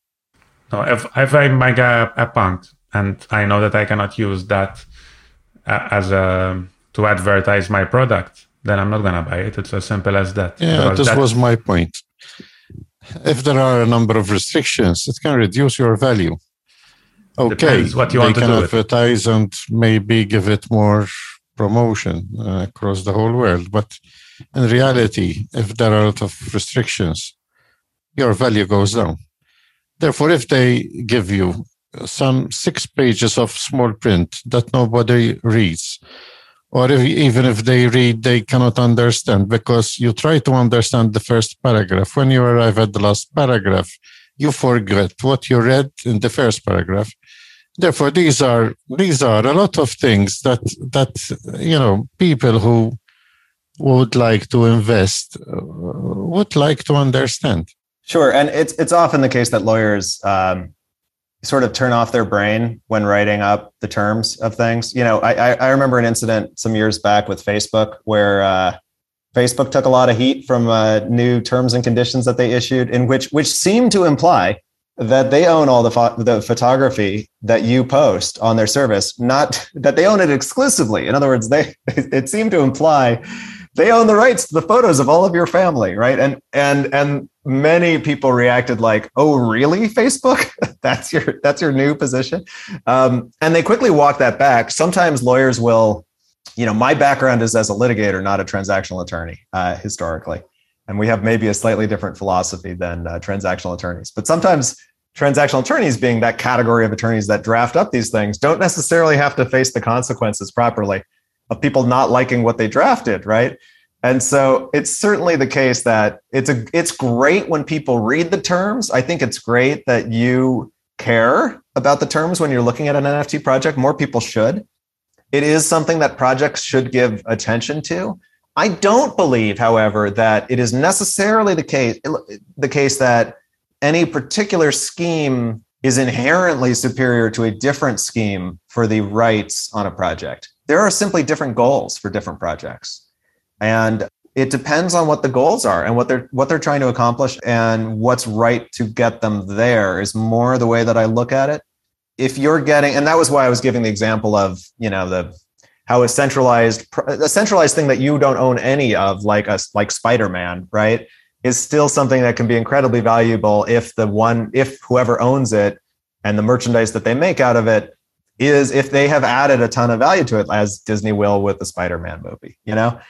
No, if, if I make a, a punk and I know that I cannot use that uh, as a to advertise my product, then I'm not gonna buy it. It's as simple as that.
Yeah, this that... was my point. If there are a number of restrictions, it can reduce your value. Okay, Depends what you want to do advertise it. and maybe give it more promotion uh, across the whole world. But in reality, if there are a lot of restrictions, your value goes down. Therefore, if they give you some six pages of small print that nobody reads, or if, even if they read, they cannot understand because you try to understand the first paragraph. When you arrive at the last paragraph, you forget what you read in the first paragraph. Therefore, these are these are a lot of things that that you know people who would like to invest uh, would like to understand.
Sure, and it's it's often the case that lawyers um, sort of turn off their brain when writing up the terms of things. You know, I I remember an incident some years back with Facebook where uh, Facebook took a lot of heat from uh, new terms and conditions that they issued, in which which seemed to imply that they own all the pho- the photography that you post on their service, not that they own it exclusively. In other words, they it seemed to imply they own the rights to the photos of all of your family, right? And and and many people reacted like, "Oh, really, Facebook? that's your that's your new position." Um, and they quickly walked that back. Sometimes lawyers will, you know, my background is as a litigator, not a transactional attorney, uh, historically, and we have maybe a slightly different philosophy than uh, transactional attorneys. But sometimes transactional attorneys being that category of attorneys that draft up these things don't necessarily have to face the consequences properly of people not liking what they drafted, right? And so it's certainly the case that it's a it's great when people read the terms. I think it's great that you care about the terms when you're looking at an NFT project. More people should. It is something that projects should give attention to. I don't believe, however, that it is necessarily the case the case that any particular scheme is inherently superior to a different scheme for the rights on a project there are simply different goals for different projects. And it depends on what the goals are and what they're what they're trying to accomplish and what's right to get them there is more the way that I look at it. If you're getting and that was why I was giving the example of, you know, the how a centralized a centralized thing that you don't own any of like us like Spider-Man, right? Is still something that can be incredibly valuable if the one if whoever owns it and the merchandise that they make out of it is if they have added a ton of value to it, as Disney will with the Spider-Man movie. You know,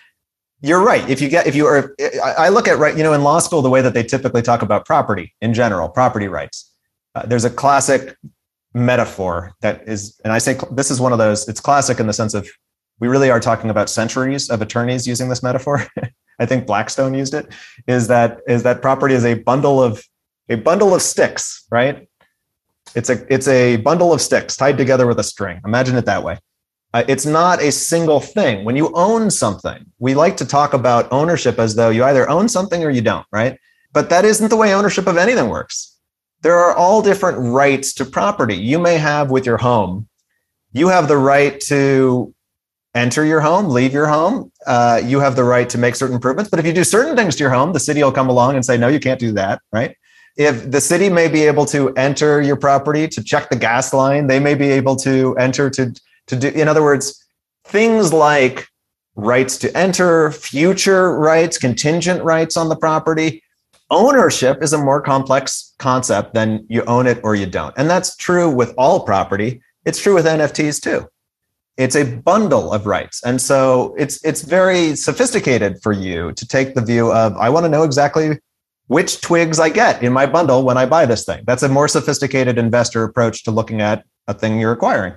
you're right. If you get, if you are, I look at right, you know, in law school, the way that they typically talk about property in general, property rights. Uh, there's a classic metaphor that is, and I say this is one of those. It's classic in the sense of we really are talking about centuries of attorneys using this metaphor. I think Blackstone used it. Is that is that property is a bundle of a bundle of sticks, right? It's a it's a bundle of sticks tied together with a string. Imagine it that way. Uh, it's not a single thing. When you own something, we like to talk about ownership as though you either own something or you don't, right? But that isn't the way ownership of anything works. There are all different rights to property. You may have with your home. You have the right to enter your home, leave your home. Uh, you have the right to make certain improvements. But if you do certain things to your home, the city will come along and say, no, you can't do that, right? If the city may be able to enter your property to check the gas line, they may be able to enter to to do. In other words, things like rights to enter, future rights, contingent rights on the property. Ownership is a more complex concept than you own it or you don't. And that's true with all property. It's true with NFTs too. It's a bundle of rights. And so it's it's very sophisticated for you to take the view of I want to know exactly which twigs I get in my bundle when I buy this thing. That's a more sophisticated investor approach to looking at a thing you're acquiring.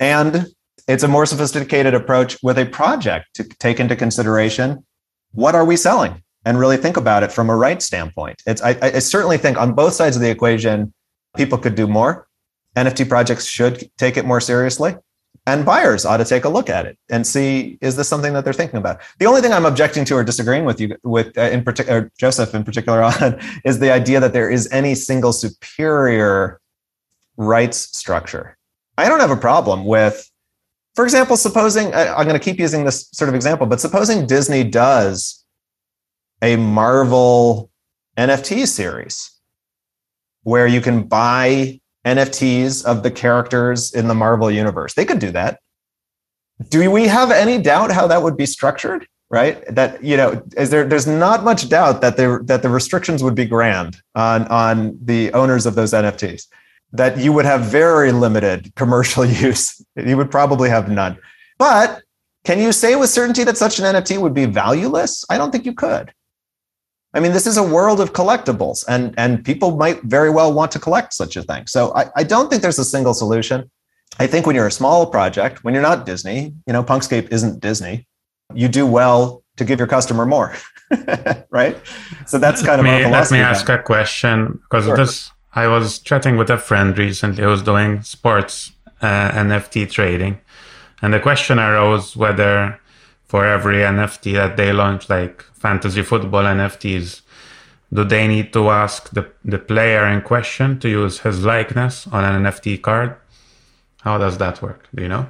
And it's a more sophisticated approach with a project to take into consideration what are we selling and really think about it from a right standpoint. It's I, I certainly think on both sides of the equation, people could do more. NFT projects should take it more seriously and buyers ought to take a look at it and see is this something that they're thinking about? The only thing i'm objecting to or disagreeing with you with uh, in particular joseph in particular on is the idea that there is any single superior rights structure. I don't have a problem with for example supposing i'm going to keep using this sort of example but supposing disney does a marvel nft series where you can buy NFTs of the characters in the Marvel universe. They could do that. Do we have any doubt how that would be structured? Right? That you know, is there? There's not much doubt that there that the restrictions would be grand on on the owners of those NFTs. That you would have very limited commercial use. You would probably have none. But can you say with certainty that such an NFT would be valueless? I don't think you could. I mean, this is a world of collectibles, and and people might very well want to collect such a thing. So I, I don't think there's a single solution. I think when you're a small project, when you're not Disney, you know, Punkscape isn't Disney, you do well to give your customer more, right? So that's kind of
let me, let me ask a question because sure. this I was chatting with a friend recently who was doing sports uh, NFT trading, and the question arose whether for every NFT that they launch, like fantasy football NFTs, do they need to ask the, the player in question to use his likeness on an NFT card? How does that work? Do you know?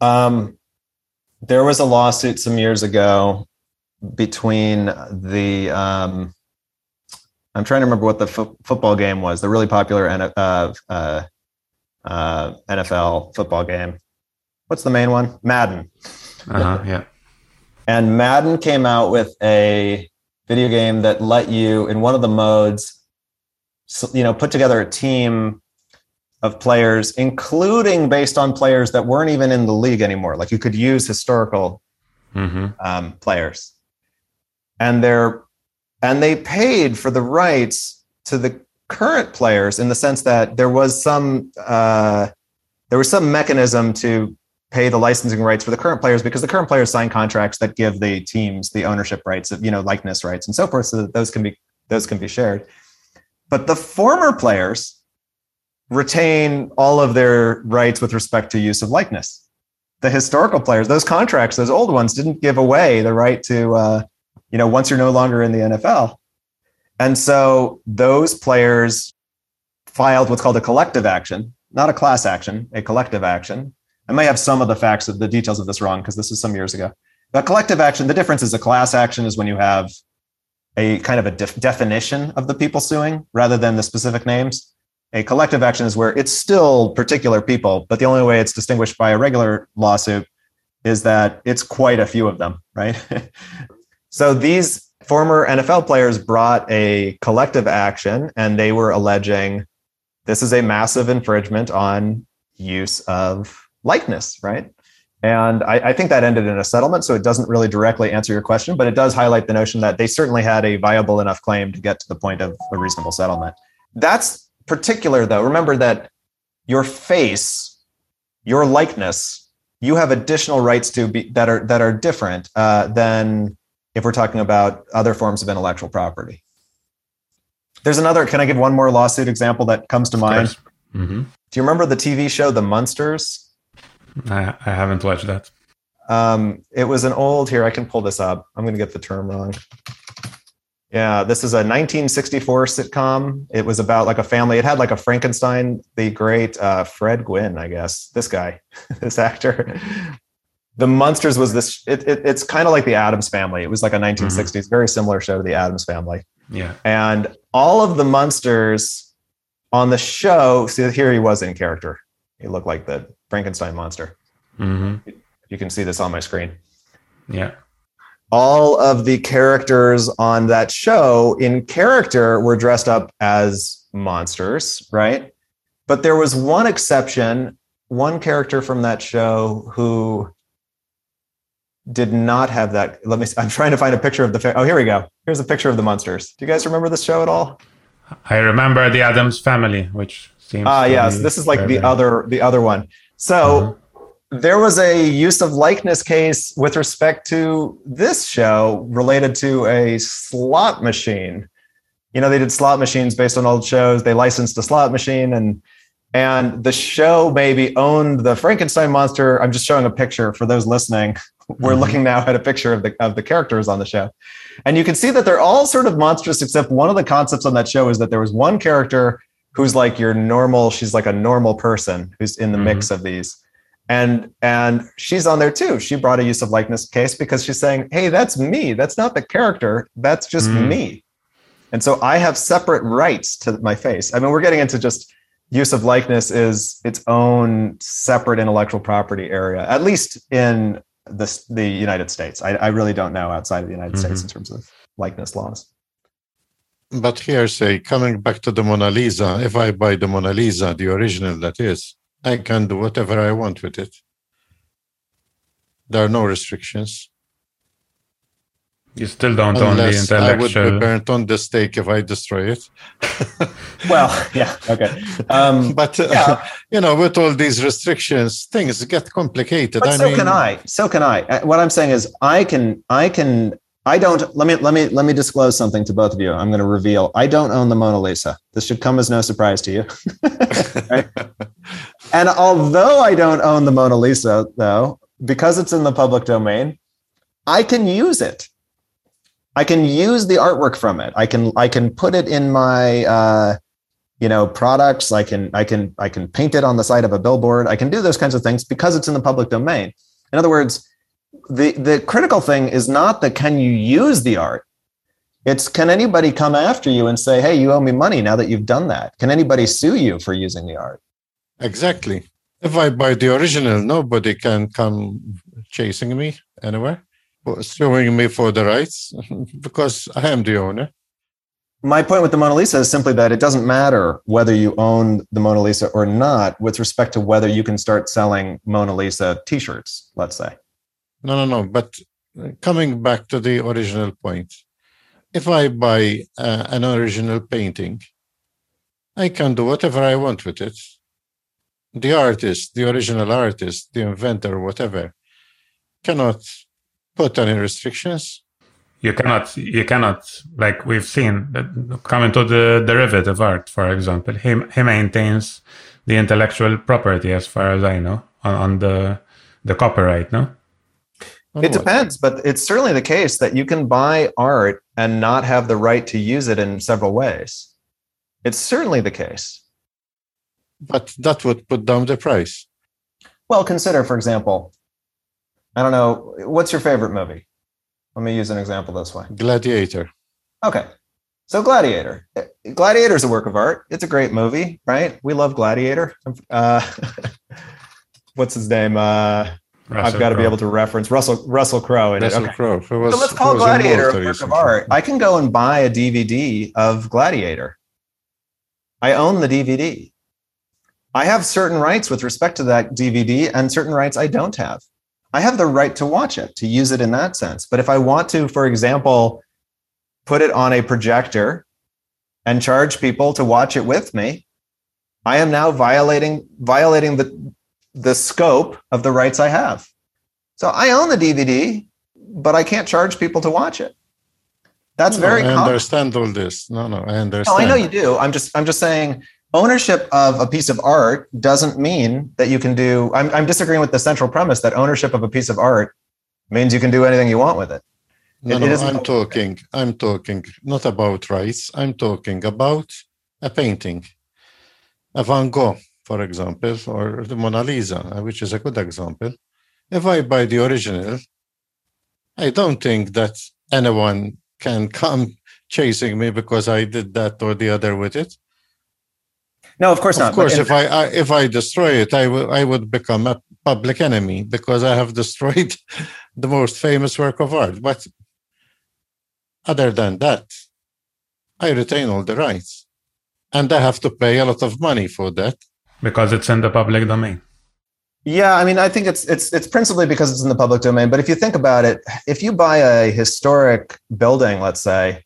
Um, there was a lawsuit some years ago between the um, I'm trying to remember what the fo- football game was, the really popular N- uh, uh, uh, NFL football game. What's the main one? Madden.
Uh-huh, yeah.
And Madden came out with a video game that let you, in one of the modes, you know, put together a team of players, including based on players that weren't even in the league anymore. Like you could use historical mm-hmm. um, players, and they're and they paid for the rights to the current players in the sense that there was some uh, there was some mechanism to pay the licensing rights for the current players because the current players sign contracts that give the teams the ownership rights of you know likeness rights and so forth. So that those can be those can be shared. But the former players retain all of their rights with respect to use of likeness. The historical players those contracts those old ones didn't give away the right to uh, you know once you're no longer in the nfl and so those players filed what's called a collective action not a class action a collective action I may have some of the facts of the details of this wrong because this is some years ago. But collective action, the difference is a class action is when you have a kind of a def- definition of the people suing rather than the specific names. A collective action is where it's still particular people, but the only way it's distinguished by a regular lawsuit is that it's quite a few of them, right? so these former NFL players brought a collective action and they were alleging this is a massive infringement on use of likeness, right? And I, I, think that ended in a settlement. So it doesn't really directly answer your question, but it does highlight the notion that they certainly had a viable enough claim to get to the point of a reasonable settlement. That's particular, though. Remember that your face, your likeness, you have additional rights to be that are that are different uh, than if we're talking about other forms of intellectual property. There's another. Can I give one more lawsuit example that comes to mind? Mm-hmm. Do you remember the TV show The Munsters?
I, I haven't watched that.
Um, it was an old here. I can pull this up. I'm going to get the term wrong. Yeah, this is a 1964 sitcom. It was about like a family. It had like a Frankenstein, the great uh, Fred Gwynne, I guess. This guy, this actor. The Munsters was this. It, it, it's kind of like the Addams Family. It was like a 1960s, mm-hmm. very similar show to the Addams Family.
Yeah.
And all of the Munsters on the show. See, here he was in character. He looked like the Frankenstein monster. Mm-hmm. You can see this on my screen.
Yeah.
All of the characters on that show in character were dressed up as monsters, right? But there was one exception, one character from that show who did not have that. Let me, I'm trying to find a picture of the, oh, here we go. Here's a picture of the monsters. Do you guys remember this show at all?
I remember the Addams family, which seems.
Ah, yes. This is like the other, the other one. So mm-hmm. there was a use of likeness case with respect to this show related to a slot machine. You know, they did slot machines based on old shows. They licensed a slot machine and and the show maybe owned the Frankenstein monster. I'm just showing a picture for those listening. We're mm-hmm. looking now at a picture of the of the characters on the show. And you can see that they're all sort of monstrous, except one of the concepts on that show is that there was one character who's like your normal she's like a normal person who's in the mm-hmm. mix of these. And and she's on there too. She brought a use of likeness case because she's saying hey that's me. That's not the character. That's just mm. me. And so i have separate rights to my face. I mean we're getting into just use of likeness is its own separate intellectual property area at least in the, the united states. I, I really don't know outside of the united mm-hmm. states in terms of likeness laws
but here, say, coming back to the Mona Lisa, if I buy the Mona Lisa, the original that is, I can do whatever I want with it. There are no restrictions.
You still don't own the intellectual. I would
be burnt on the stake if I destroy it.
well, yeah, okay. Um,
but uh, yeah. you know, with all these restrictions, things get complicated.
But I so mean, can I. So can I. Uh, what I'm saying is, I can, I can I don't. Let me let me let me disclose something to both of you. I'm going to reveal. I don't own the Mona Lisa. This should come as no surprise to you. right? And although I don't own the Mona Lisa, though, because it's in the public domain, I can use it. I can use the artwork from it. I can I can put it in my uh, you know products. I can I can I can paint it on the side of a billboard. I can do those kinds of things because it's in the public domain. In other words, the the critical thing is not that can you use the art. It's can anybody come after you and say, "Hey, you owe me money now that you've done that." Can anybody sue you for using the art?
Exactly. If I buy the original, nobody can come chasing me anywhere, suing me for the rights because I am the owner.
My point with the Mona Lisa is simply that it doesn't matter whether you own the Mona Lisa or not with respect to whether you can start selling Mona Lisa t shirts, let's say.
No, no, no. But coming back to the original point, if I buy uh, an original painting, I can do whatever I want with it the artist, the original artist, the inventor, whatever, cannot put any restrictions.
You cannot, you cannot, like we've seen, coming to the derivative art, for example, he, he maintains the intellectual property, as far as I know, on, on the the copyright, no?
It depends, but it's certainly the case that you can buy art and not have the right to use it in several ways. It's certainly the case
but that would put down the price.
Well, consider, for example, I don't know, what's your favorite movie? Let me use an example this way
Gladiator.
Okay. So, Gladiator. Gladiator is a work of art. It's a great movie, right? We love Gladiator. Uh, what's his name? Uh, I've got to be able to reference Russell Russell Crowe in
Russell.
Okay.
Crowe.
so let's call Gladiator a work of art. I can go and buy a DVD of Gladiator. I own the DVD. I have certain rights with respect to that DVD and certain rights I don't have. I have the right to watch it, to use it in that sense. But if I want to, for example, put it on a projector and charge people to watch it with me, I am now violating violating the the scope of the rights I have. So I own the DVD, but I can't charge people to watch it. That's
no,
very.
I understand all this. No, no, I understand.
No, I know you do. I'm just, I'm just saying ownership of a piece of art doesn't mean that you can do I'm, I'm disagreeing with the central premise that ownership of a piece of art means you can do anything you want with it
no, it, no, it I'm talking. I'm talking not about rights. I'm talking about a painting, a Van Gogh, for example, or the Mona Lisa, uh, which is a good example. If I buy the original, I don't think that anyone can come chasing me because I did that or the other with it.
No, of course not.
Of course, if I, I, if I destroy it, I will I would become a public enemy because I have destroyed the most famous work of art. But other than that, I retain all the rights, and I have to pay a lot of money for that
because it's in the public domain.
Yeah, I mean, I think it's it's it's principally because it's in the public domain. But if you think about it, if you buy a historic building, let's say,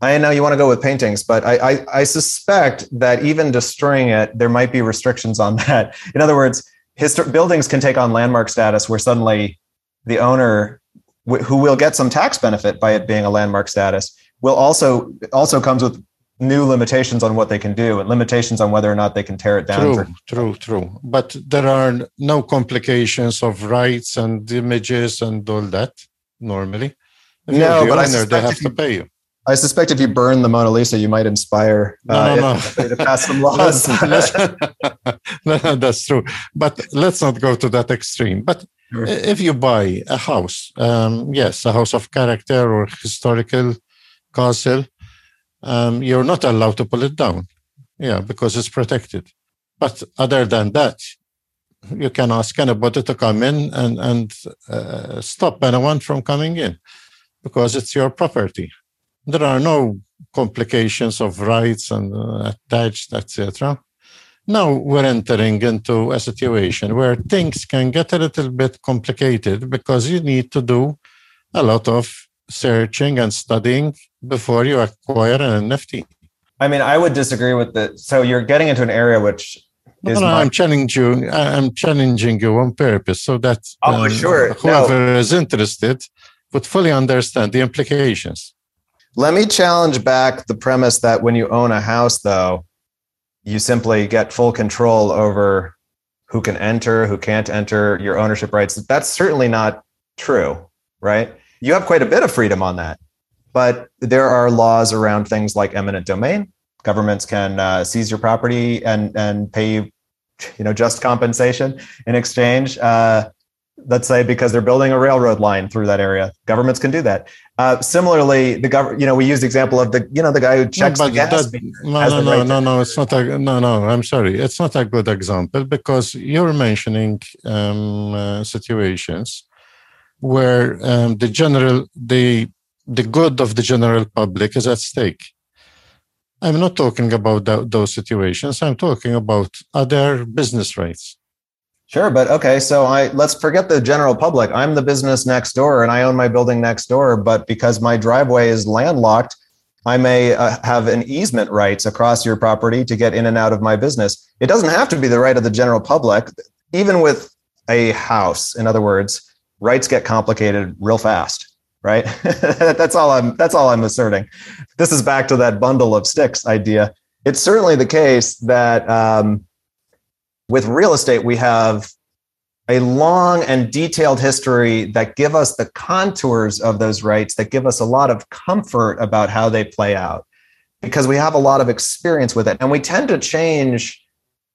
I know you want to go with paintings, but I, I, I, suspect that even destroying it, there might be restrictions on that. In other words, histor- buildings can take on landmark status where suddenly the owner, who will get some tax benefit by it being a landmark status, will also also comes with new limitations on what they can do and limitations on whether or not they can tear it down.
True, for- true, true. But there are no complications of rights and images and all that normally.
If no,
but
owner,
I they have to pay you.
I suspect if you burn the Mona Lisa, you might inspire
no, uh, no,
no. to pass some laws.
no, that's true. But let's not go to that extreme. But sure. if you buy a house, um, yes, a house of character or historical castle, um, you're not allowed to pull it down. Yeah, because it's protected. But other than that, you can ask anybody to come in and, and uh, stop anyone from coming in because it's your property there are no complications of rights and uh, attached, etc. Now we're entering into a situation where things can get a little bit complicated because you need to do a lot of searching and studying before you acquire an NFT.
I mean, I would disagree with that. So you're getting into an area which
no, no, I'm challenging you. I'm challenging you on purpose so that
oh, um, sure.
whoever no. is interested would fully understand the implications.
Let me challenge back the premise that when you own a house, though, you simply get full control over who can enter, who can't enter, your ownership rights. That's certainly not true, right? You have quite a bit of freedom on that. But there are laws around things like eminent domain. Governments can uh, seize your property and and pay you, you know, just compensation in exchange. Uh, let's say because they're building a railroad line through that area governments can do that uh, similarly the government you know we use the example of the you know the guy who checks no, the gas that,
no no no right no no it's not a no no i'm sorry it's not a good example because you're mentioning um, uh, situations where um, the general the the good of the general public is at stake i'm not talking about that, those situations i'm talking about other business rights
Sure, but okay, so I let's forget the general public. I'm the business next door and I own my building next door, but because my driveway is landlocked, I may uh, have an easement rights across your property to get in and out of my business. It doesn't have to be the right of the general public. Even with a house, in other words, rights get complicated real fast, right? that's all I'm that's all I'm asserting. This is back to that bundle of sticks idea. It's certainly the case that um, with real estate, we have a long and detailed history that give us the contours of those rights, that give us a lot of comfort about how they play out because we have a lot of experience with it. And we tend to change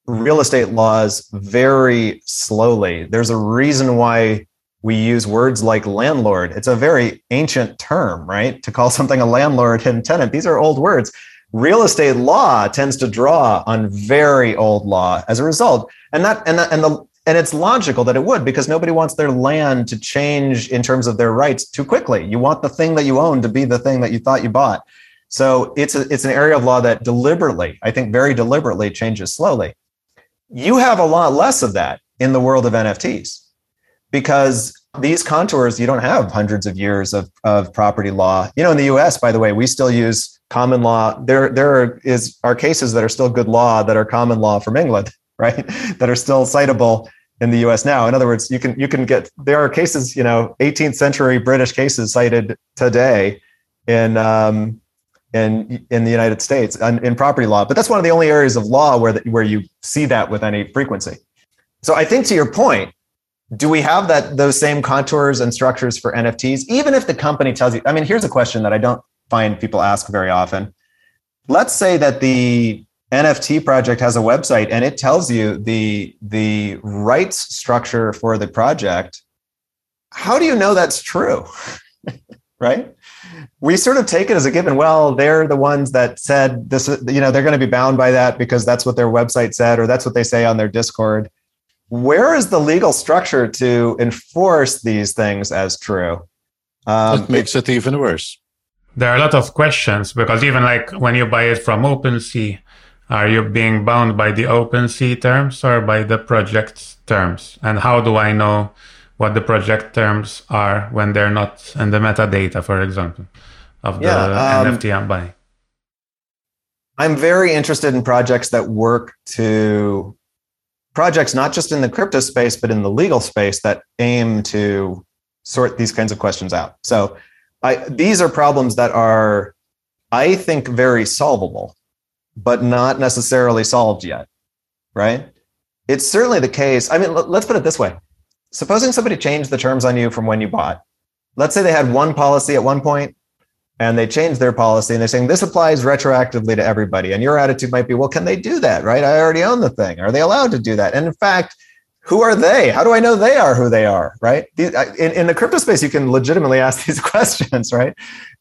real estate laws very slowly. There's a reason why we use words like landlord. It's a very ancient term, right? To call something a landlord and tenant. These are old words real estate law tends to draw on very old law as a result and that and that, and the and it's logical that it would because nobody wants their land to change in terms of their rights too quickly you want the thing that you own to be the thing that you thought you bought so it's a, it's an area of law that deliberately i think very deliberately changes slowly you have a lot less of that in the world of nfts because these contours you don't have hundreds of years of, of property law you know in the us by the way we still use common law. There, there is are cases that are still good law that are common law from England, right? that are still citable in the U.S. now. In other words, you can you can get there are cases, you know, 18th century British cases cited today in um, in in the United States in property law. But that's one of the only areas of law where the, where you see that with any frequency. So I think to your point, do we have that those same contours and structures for NFTs? Even if the company tells you, I mean, here's a question that I don't find people ask very often. Let's say that the NFT project has a website and it tells you the the rights structure for the project. How do you know that's true? right? We sort of take it as a given. Well, they're the ones that said this, you know, they're going to be bound by that because that's what their website said or that's what they say on their Discord. Where is the legal structure to enforce these things as true?
Um, that makes it, it even worse
there are a lot of questions because even like when you buy it from OpenSea, are you being bound by the OpenSea terms or by the project terms? And how do I know what the project terms are when they're not in the metadata, for example, of the yeah, um, NFT I'm buying?
I'm very interested in projects that work to projects not just in the crypto space, but in the legal space that aim to sort these kinds of questions out. So I, these are problems that are, I think, very solvable, but not necessarily solved yet, right? It's certainly the case. I mean, let's put it this way. Supposing somebody changed the terms on you from when you bought. Let's say they had one policy at one point and they changed their policy and they're saying this applies retroactively to everybody. And your attitude might be, well, can they do that? Right? I already own the thing. Are they allowed to do that? And in fact, who are they? How do I know they are who they are? Right. In, in the crypto space, you can legitimately ask these questions, right?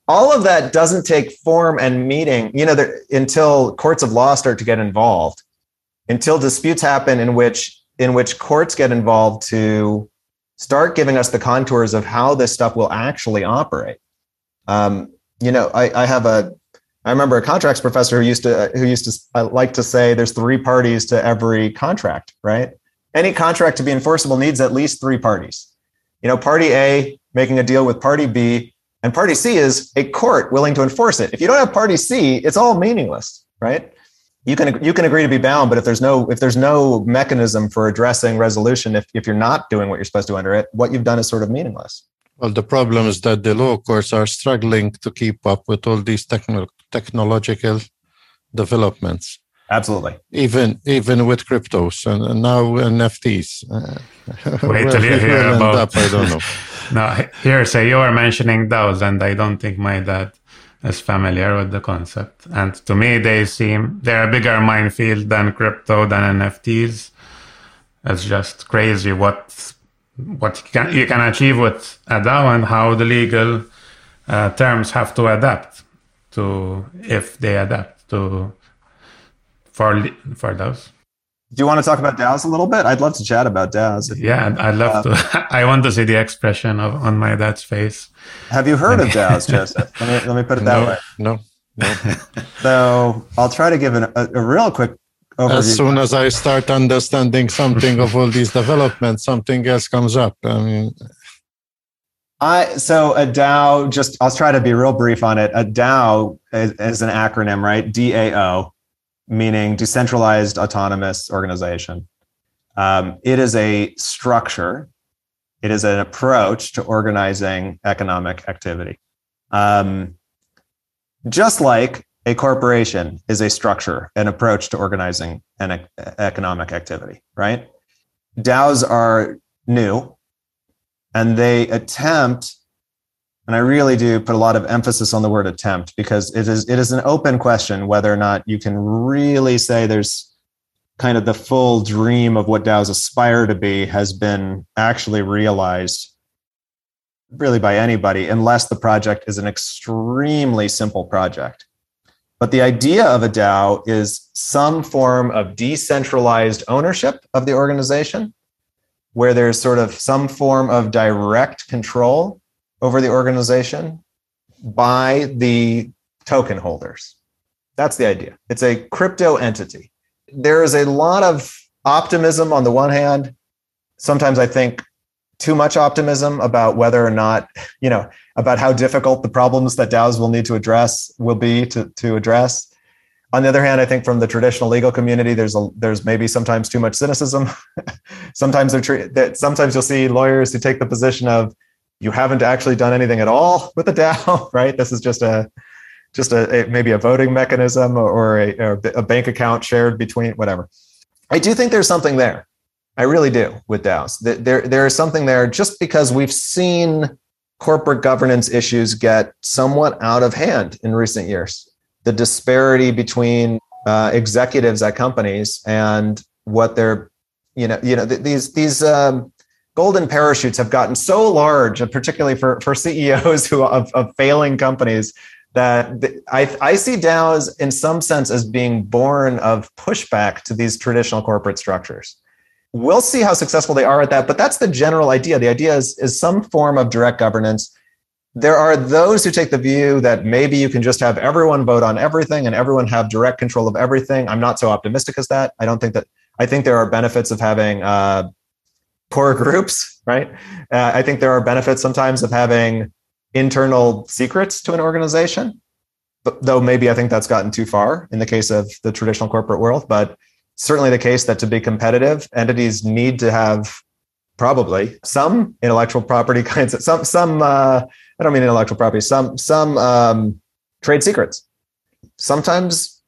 All of that doesn't take form and meaning, you know, there, until courts of law start to get involved, until disputes happen in which in which courts get involved to start giving us the contours of how this stuff will actually operate. Um, you know, I, I have a I remember a contracts professor who used to who used to uh, like to say there's three parties to every contract, right? any contract to be enforceable needs at least three parties. You know, party A making a deal with party B, and party C is a court willing to enforce it. If you don't have party C, it's all meaningless, right? You can you can agree to be bound, but if there's no if there's no mechanism for addressing resolution, if, if you're not doing what you're supposed to under it, what you've done is sort of meaningless.
Well, the problem is that the law courts are struggling to keep up with all these techno- technological developments.
Absolutely.
Even even with cryptos and, and now NFTs.
Uh, Wait till you hear about. Up, I don't know. no, Hearsay you are mentioning DAOs, and I don't think my dad is familiar with the concept. And to me, they seem they're a bigger minefield than crypto than NFTs. It's just crazy what what you can, you can achieve with a DAO and how the legal uh, terms have to adapt to if they adapt to for for those.
Do you want to talk about DAOs a little bit? I'd love to chat about DAOs.
Yeah, I'd love uh, to. I want to see the expression of on my dad's face.
Have you heard of DAOs, Joseph? Let me let me put it that
no,
way.
No, no.
so I'll try to give an, a, a real quick overview.
As soon as I start understanding something of all these developments, something else comes up. I mean,
I so a DAO. Just I'll try to be real brief on it. A DAO is, is an acronym, right? DAO, meaning decentralized autonomous organization. Um, it is a structure. It is an approach to organizing economic activity. Um, just like a corporation is a structure, an approach to organizing an economic activity, right? DAOs are new and they attempt and I really do put a lot of emphasis on the word attempt because it is it is an open question whether or not you can really say there's kind of the full dream of what DAOs aspire to be has been actually realized really by anybody unless the project is an extremely simple project. But the idea of a DAO is some form of decentralized ownership of the organization, where there's sort of some form of direct control over the organization by the token holders. That's the idea. It's a crypto entity. There is a lot of optimism on the one hand. Sometimes I think too much optimism about whether or not, you know, about how difficult the problems that DAOs will need to address will be to, to address. On the other hand, I think from the traditional legal community, there's a there's maybe sometimes too much cynicism. sometimes they're tre- that sometimes you'll see lawyers who take the position of you haven't actually done anything at all with the DAO, right? This is just a just a, a maybe a voting mechanism or a, or a bank account shared between whatever. I do think there's something there. I really do with DAOs. There, there is something there just because we've seen corporate governance issues get somewhat out of hand in recent years. The disparity between uh, executives at companies and what they're, you know, you know, th- these these um, golden parachutes have gotten so large, particularly for for CEOs who of, of failing companies, that I, I see DAOs in some sense as being born of pushback to these traditional corporate structures we'll see how successful they are at that but that's the general idea. The idea is, is some form of direct governance. There are those who take the view that maybe you can just have everyone vote on everything and everyone have direct control of everything. I'm not so optimistic as that. I don't think that i think there are benefits of having uh, core groups right? Uh, i think there are benefits sometimes of having internal secrets to an organization though maybe i think that's gotten too far in the case of the traditional corporate world but certainly the case that to be competitive, entities need to have probably some intellectual property kinds of some some uh, I don't mean intellectual property, some some um, trade secrets. Sometimes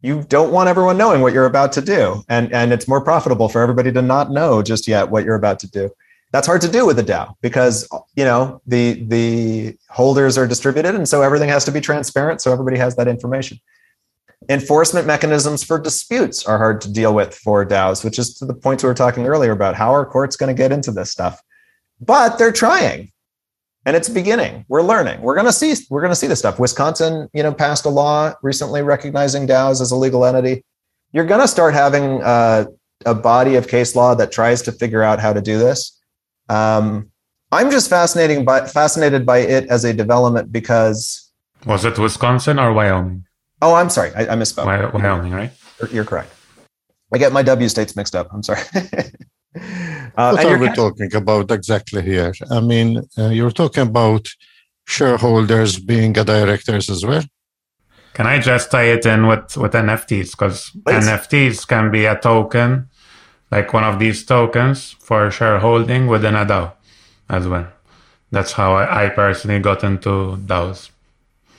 you don't want everyone knowing what you're about to do, and and it's more profitable for everybody to not know just yet what you're about to do. That's hard to do with a DAO because you know the the holders are distributed, and so everything has to be transparent, so everybody has that information. Enforcement mechanisms for disputes are hard to deal with for DAOs, which is to the point we were talking earlier about how are courts going to get into this stuff. But they're trying. And it's beginning. We're learning. We're going to see we're to see this stuff. Wisconsin, you know, passed a law recently recognizing DAOs as a legal entity. You're going to start having uh, a body of case law that tries to figure out how to do this. Um, I'm just fascinating by fascinated by it as a development because
was it Wisconsin or Wyoming?
Oh, I'm sorry. I, I misspoke.
Wyoming, right?
You're, you're, correct. I get my W states mixed up. I'm sorry.
uh, what are we talking about exactly here? I mean, uh, you're talking about shareholders being directors as well.
Can I just tie it in with, with NFTs? Because NFTs can be a token, like one of these tokens for shareholding within a DAO as well. that's how I, I personally got into DAOs.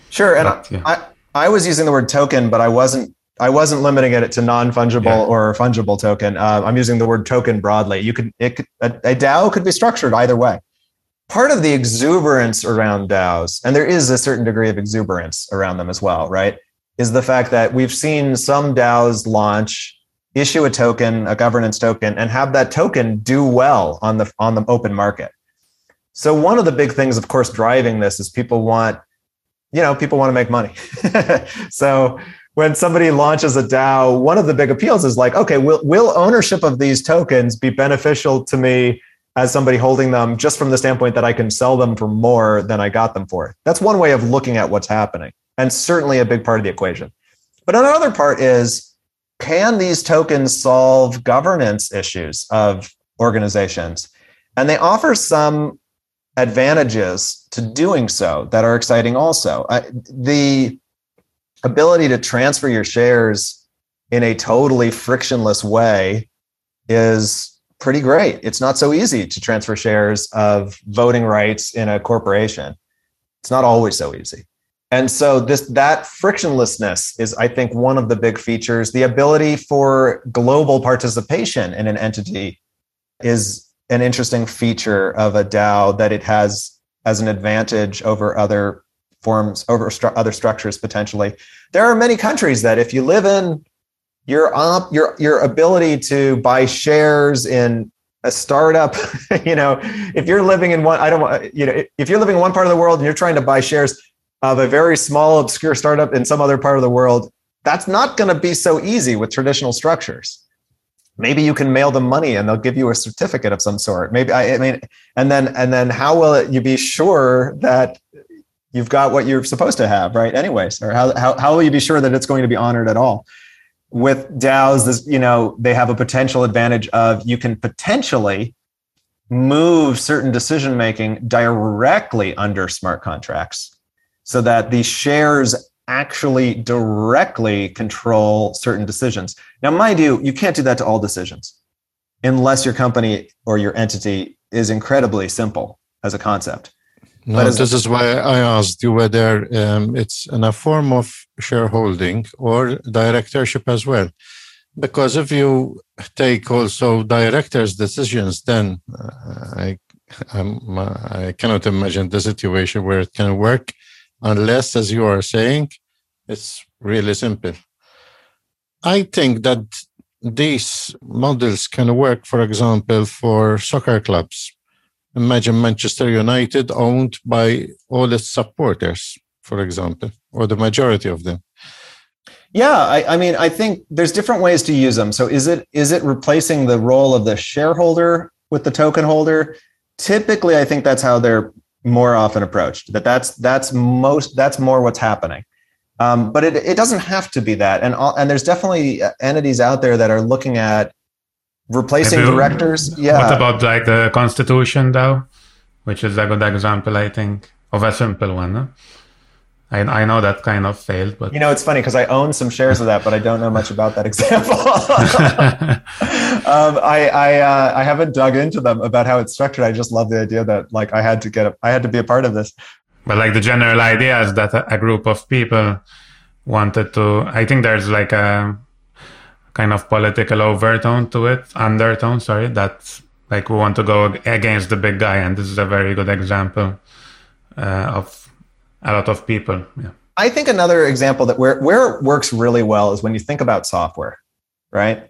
Sure, and but, yeah. I I was using the word token, but I wasn't I wasn't limiting it to non fungible yeah. or fungible token. Uh, I'm using the word token broadly. You could it could, a, a DAO could be structured either way. Part of the exuberance around DAOs, and there is a certain degree of exuberance around them as well, right? Is the fact that we've seen some DAOs launch, issue a token, a governance token, and have that token do well on the on the open market. So one of the big things, of course, driving this is people want, you know, people want to make money. so when somebody launches a DAO, one of the big appeals is like, okay, will will ownership of these tokens be beneficial to me as somebody holding them just from the standpoint that I can sell them for more than I got them for? That's one way of looking at what's happening, and certainly a big part of the equation. But another part is, can these tokens solve governance issues of organizations? And they offer some advantages to doing so that are exciting also. The ability to transfer your shares in a totally frictionless way is pretty great. It's not so easy to transfer shares of voting rights in a corporation. It's not always so easy. And so this that frictionlessness is I think one of the big features. The ability for global participation in an entity is an interesting feature of a DAO that it has as an advantage over other forms, over stru- other structures potentially. There are many countries that if you live in, your op, your your ability to buy shares in a startup, you know, if you're living in one, I don't want, you know, if you're living in one part of the world and you're trying to buy shares of a very small, obscure startup in some other part of the world, that's not going to be so easy with traditional structures maybe you can mail them money and they'll give you a certificate of some sort. Maybe i, I mean and then and then how will it, you be sure that you've got what you're supposed to have right anyways? Or how, how, how will you be sure that it's going to be honored at all? With daos this you know they have a potential advantage of you can potentially move certain decision making directly under smart contracts so that the shares actually directly control certain decisions. Now, mind you, you can't do that to all decisions unless your company or your entity is incredibly simple as a concept.
No, this is why I asked you whether um, it's in a form of shareholding or directorship as well. Because if you take also directors' decisions, then uh, I, I cannot imagine the situation where it can work unless, as you are saying, it's really simple. I think that these models can work, for example, for soccer clubs. Imagine Manchester United owned by all its supporters, for example, or the majority of them.
Yeah, I, I, mean, I think there's different ways to use them. So, is it is it replacing the role of the shareholder with the token holder? Typically, I think that's how they're more often approached. That that's that's most that's more what's happening. Um, but it, it doesn't have to be that. And all, and there's definitely entities out there that are looking at replacing Maybe, directors. Yeah.
What about like the constitution though, which is a good example, I think, of a simple one. No? I, I know that kind of failed, but
you know it's funny because I own some shares of that, but I don't know much about that example. um, I I, uh, I haven't dug into them about how it's structured. I just love the idea that like I had to get a, I had to be a part of this.
But like the general idea is that a, a group of people wanted to. I think there's like a kind of political overtone to it, undertone. Sorry, that's like we want to go against the big guy, and this is a very good example uh, of a lot of people. Yeah.
I think another example that where where it works really well is when you think about software, right?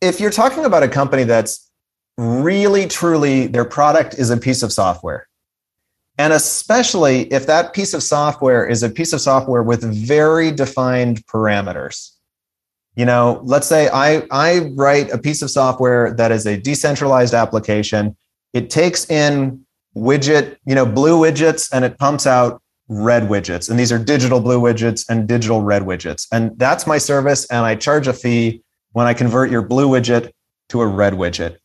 If you're talking about a company that's really truly their product is a piece of software and especially if that piece of software is a piece of software with very defined parameters. You know, let's say I, I write a piece of software that is a decentralized application. It takes in widget, you know, blue widgets and it pumps out red widgets. And these are digital blue widgets and digital red widgets. And that's my service. And I charge a fee when I convert your blue widget to a red widget,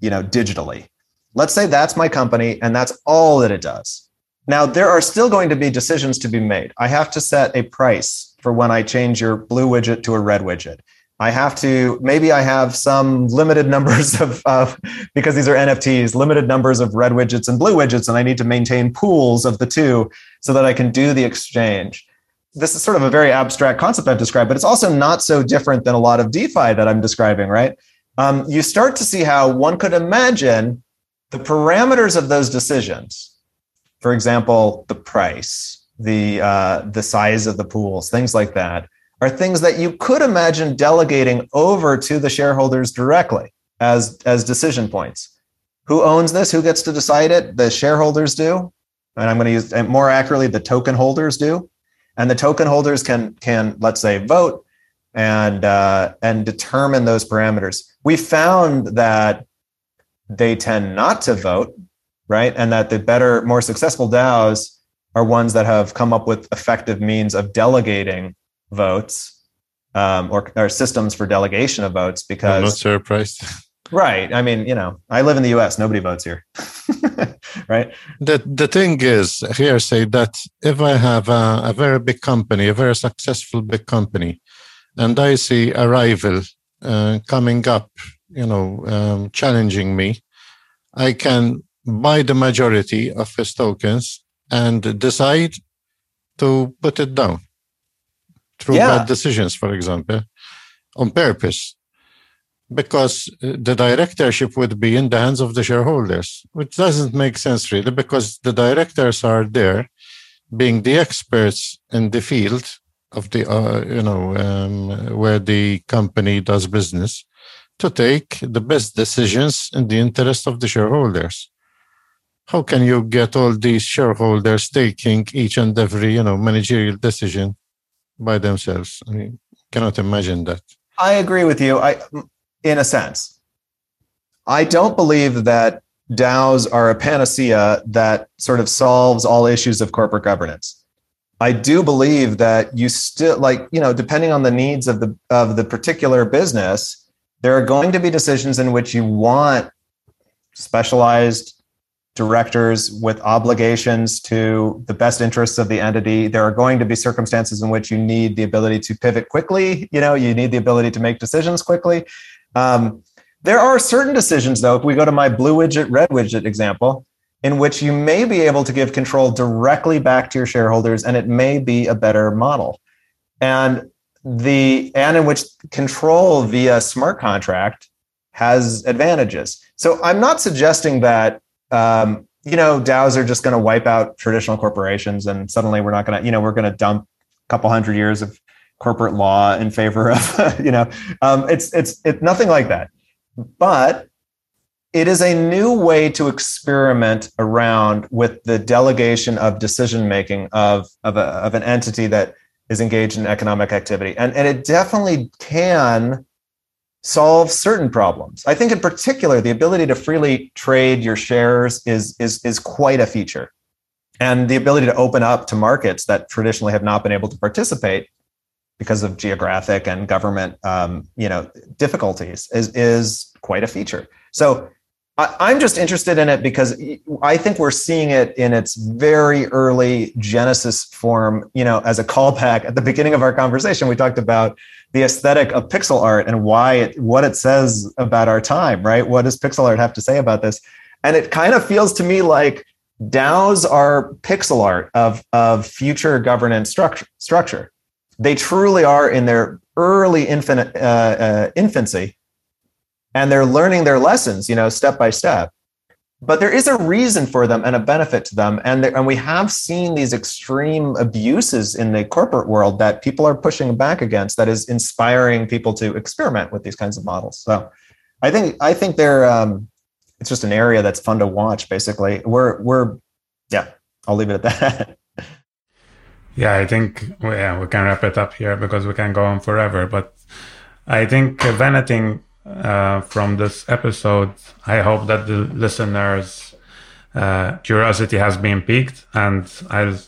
you know, digitally. Let's say that's my company and that's all that it does. Now, there are still going to be decisions to be made. I have to set a price for when I change your blue widget to a red widget. I have to maybe I have some limited numbers of, because these are NFTs, limited numbers of red widgets and blue widgets, and I need to maintain pools of the two so that I can do the exchange. This is sort of a very abstract concept I've described, but it's also not so different than a lot of DeFi that I'm describing, right? Um, you start to see how one could imagine the parameters of those decisions. For example, the price, the uh, the size of the pools, things like that are things that you could imagine delegating over to the shareholders directly as, as decision points. Who owns this? Who gets to decide it? The shareholders do. And I'm going to use more accurately, the token holders do. And the token holders can, can let's say, vote and, uh, and determine those parameters. We found that they tend not to vote, right? And that the better, more successful DAOs are ones that have come up with effective means of delegating votes um, or, or systems for delegation of votes because
I'm not surprised.
Right. I mean, you know, I live in the US, nobody votes here. right.
The the thing is Hearsay that if I have a, a, very big company, a very successful big company, and I see a rival uh, coming up, you know, um, challenging me, I can buy the majority of his tokens and decide to put it down through yeah. bad decisions, for example, on purpose, because uh, the directorship would be in the hands of the shareholders, which doesn't make sense really, because the directors are there being the experts in the field of the, uh, you know, um, where the company does business to take the best decisions in the interest of the shareholders how can you get all these shareholders taking each and every you know managerial decision by themselves. I cannot imagine that.
I agree with you. I, in a sense, I don't believe that DAOs are a panacea that sort of solves all issues of corporate governance. I do believe that you still like, you know, depending on the needs of the of the particular business, there are going to be decisions in which you want specialized directors with obligations to the best interests of the entity. There are going to be circumstances in which you need the ability to pivot quickly. You know, you need the ability to make decisions quickly. Um, there are certain decisions, though, if we go to my blue widget, red widget example, in which you may be able to give control directly back to your shareholders, and it may be a better model. And the and in which control via smart contract has advantages. So I'm not suggesting that um, you know, DAOs are just going to wipe out traditional corporations, and suddenly we're not going to, you know, we're going to dump a couple hundred years of corporate law in favor of, you know, um, it's it's it's nothing like that. But it is a new way to experiment around with the delegation of decision making of of, a, of an entity that is engaged in economic activity, and and it definitely can solve certain problems. I think in particular, the ability to freely trade your shares is, is, is quite a feature. And the ability to open up to markets that traditionally have not been able to participate because of geographic and government um, you know, difficulties is, is quite a feature. So I, am just interested in it because I think we're seeing it in its very early genesis form. You know, as a callback at the beginning of our conversation, we talked about the aesthetic of pixel art and why it, what it says about our time, right? What does pixel art have to say about this? And it kind of feels to me like DAOs are pixel art of, of future governance structure. structure. They truly are in their early infinite, uh, uh, infancy, and they're learning their lessons, you know, step by step. But there is a reason for them and a benefit to them and, and we have seen these extreme abuses in the corporate world that people are pushing back against that is inspiring people to experiment with these kinds of models. So i think i think they're um, it's just an area that's fun to watch basically. We're we're yeah i'll leave it at that.
Yeah i think yeah we can wrap it up here because we can go on forever but i think if anything uh, from this episode. I hope that the listeners' uh, curiosity has been piqued, and I'll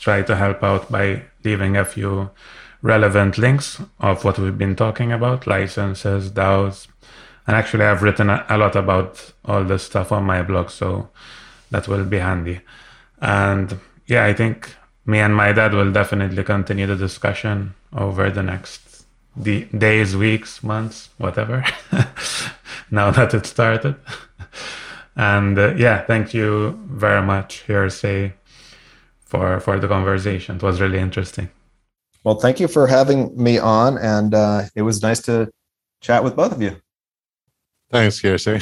try to help out by leaving a few relevant links of what we've been talking about licenses, DAOs. And actually, I've written a lot about all this stuff on my blog, so that will be handy. And yeah, I think me and my dad will definitely continue the discussion over the next the days, weeks, months, whatever. now that it started. and uh, yeah, thank you very much, Hearsay, for for the conversation. It was really interesting.
Well, thank you for having me on, and uh, it was nice to chat with both of you.
Thanks, Hearsay.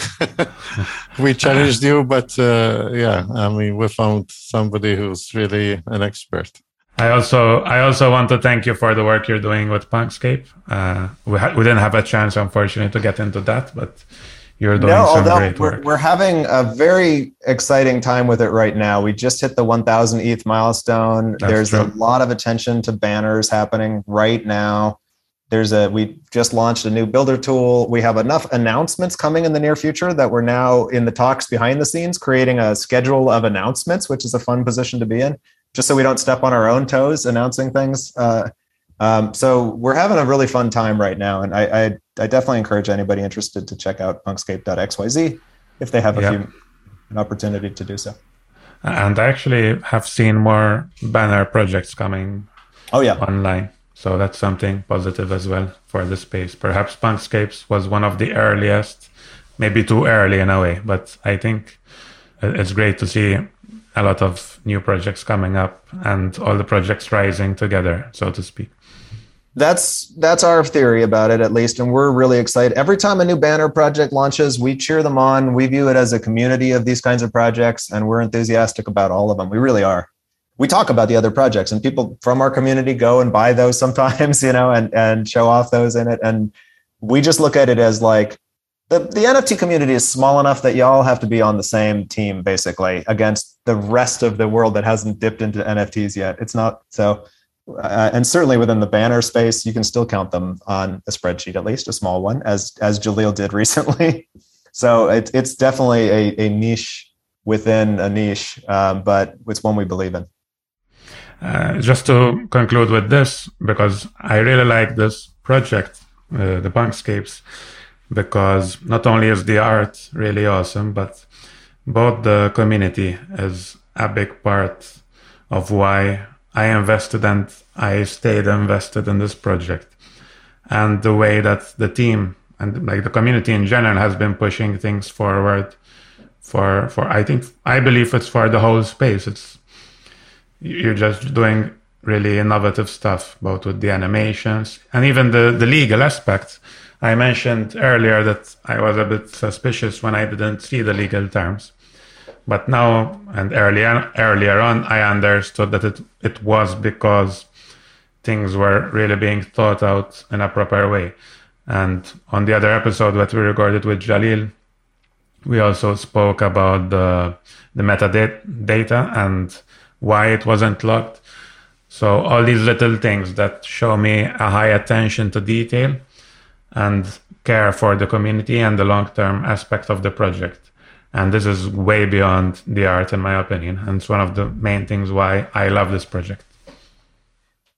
we challenged you, but uh, yeah, I mean, we found somebody who's really an expert.
I also I also want to thank you for the work you're doing with Punkscape. Uh, we ha- we didn't have a chance, unfortunately, to get into that, but you're doing no, some great
we're,
work.
We're having a very exciting time with it right now. We just hit the 1,000 ETH milestone. That's There's true. a lot of attention to banners happening right now. There's a we just launched a new builder tool. We have enough announcements coming in the near future that we're now in the talks behind the scenes, creating a schedule of announcements, which is a fun position to be in, just so we don't step on our own toes announcing things. Uh, um, so we're having a really fun time right now, and I, I, I definitely encourage anybody interested to check out punkscape.xyz if they have a yep. few an opportunity to do so.
And I actually have seen more banner projects coming.
Oh yeah,
online. So that's something positive as well for the space. Perhaps Punkscapes was one of the earliest, maybe too early in a way, but I think it's great to see a lot of new projects coming up and all the projects rising together, so to speak.
That's that's our theory about it at least and we're really excited. Every time a new banner project launches we cheer them on we view it as a community of these kinds of projects and we're enthusiastic about all of them. We really are. We talk about the other projects and people from our community go and buy those sometimes you know and and show off those in it and we just look at it as like the, the nft community is small enough that y'all have to be on the same team basically against the rest of the world that hasn't dipped into nfts yet it's not so uh, and certainly within the banner space, you can still count them on a spreadsheet, at least a small one, as as Jalil did recently. so it, it's definitely a, a niche within a niche, um, but it's one we believe in.
Uh, just to conclude with this, because I really like this project, uh, the Punkscapes, because not only is the art really awesome, but both the community is a big part of why I invested and I stayed invested in this project. And the way that the team and like the community in general has been pushing things forward for for I think I believe it's for the whole space. It's you're just doing really innovative stuff, both with the animations and even the, the legal aspects. I mentioned earlier that I was a bit suspicious when I didn't see the legal terms. But now and earlier earlier on, I understood that it it was because things were really being thought out in a proper way. And on the other episode that we recorded with Jalil, we also spoke about the the metadata and why it wasn't locked. So all these little things that show me a high attention to detail and care for the community and the long-term aspect of the project. And this is way beyond the art, in my opinion. And it's one of the main things why I love this project.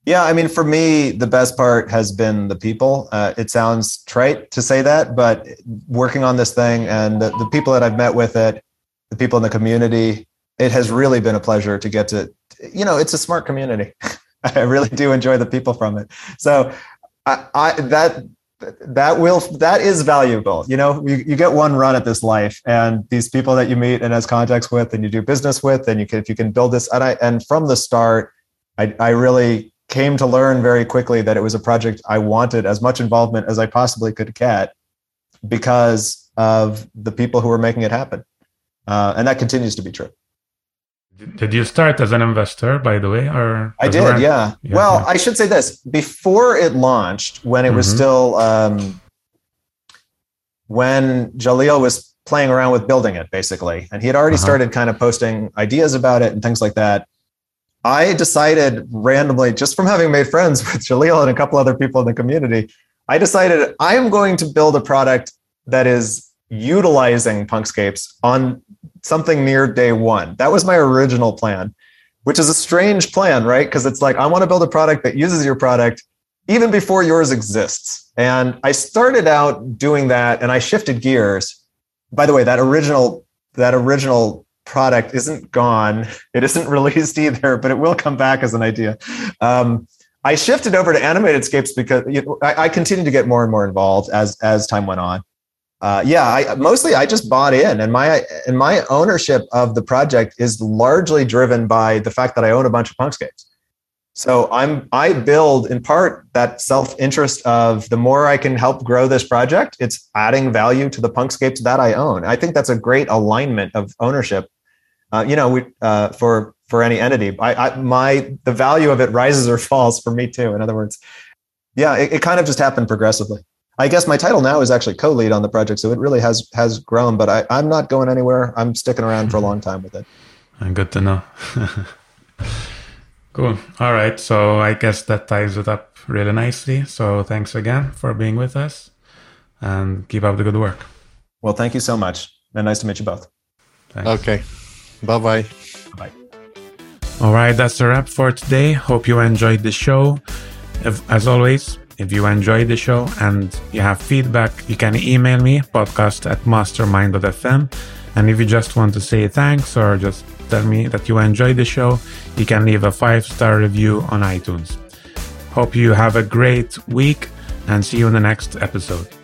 Yeah, I mean, for me, the best part has been the people. Uh, it sounds trite to say that, but working on this thing and the, the people that I've met with it, the people in the community, it has really been a pleasure to get to, you know, it's a smart community. I really do enjoy the people from it. So I, I that that will that is valuable. You know you, you get one run at this life and these people that you meet and has contacts with and you do business with and you can if you can build this and i and from the start i i really came to learn very quickly that it was a project i wanted as much involvement as i possibly could get because of the people who were making it happen. Uh, and that continues to be true
did you start as an investor, by the way, or
I did? Yeah. yeah. Well, yeah. I should say this: before it launched, when it was mm-hmm. still um, when Jalil was playing around with building it, basically, and he had already uh-huh. started kind of posting ideas about it and things like that. I decided randomly, just from having made friends with Jalil and a couple other people in the community, I decided I am going to build a product that is utilizing Punkscapes on something near day one. That was my original plan, which is a strange plan, right? Because it's like, I want to build a product that uses your product even before yours exists. And I started out doing that and I shifted gears. By the way, that original, that original product isn't gone. It isn't released either, but it will come back as an idea. Um, I shifted over to animated scapes because you know, I, I continued to get more and more involved as as time went on. Uh, yeah, I mostly I just bought in, and my and my ownership of the project is largely driven by the fact that I own a bunch of Punkscapes. So I'm I build in part that self interest of the more I can help grow this project, it's adding value to the Punkscapes that I own. I think that's a great alignment of ownership. Uh, you know, we uh, for for any entity, I, I, my the value of it rises or falls for me too. In other words, yeah, it, it kind of just happened progressively. I guess my title now is actually co-lead on the project, so it really has has grown. But I, I'm not going anywhere. I'm sticking around for a long time with it.
And ah, good to know. Cool. All right. So I guess that ties it up really nicely. So thanks again for being with us and keep up the good work.
Well, thank you so much. And nice to meet you both.
Thanks. Okay. Bye bye.
Bye.
All right. That's a wrap for today. Hope you enjoyed the show. If, as always, if you enjoyed the show and you have feedback, you can email me podcast at mastermind.fm. And if you just want to say thanks or just tell me that you enjoyed the show, you can leave a five star review on iTunes. Hope you have a great week and see you in the next episode.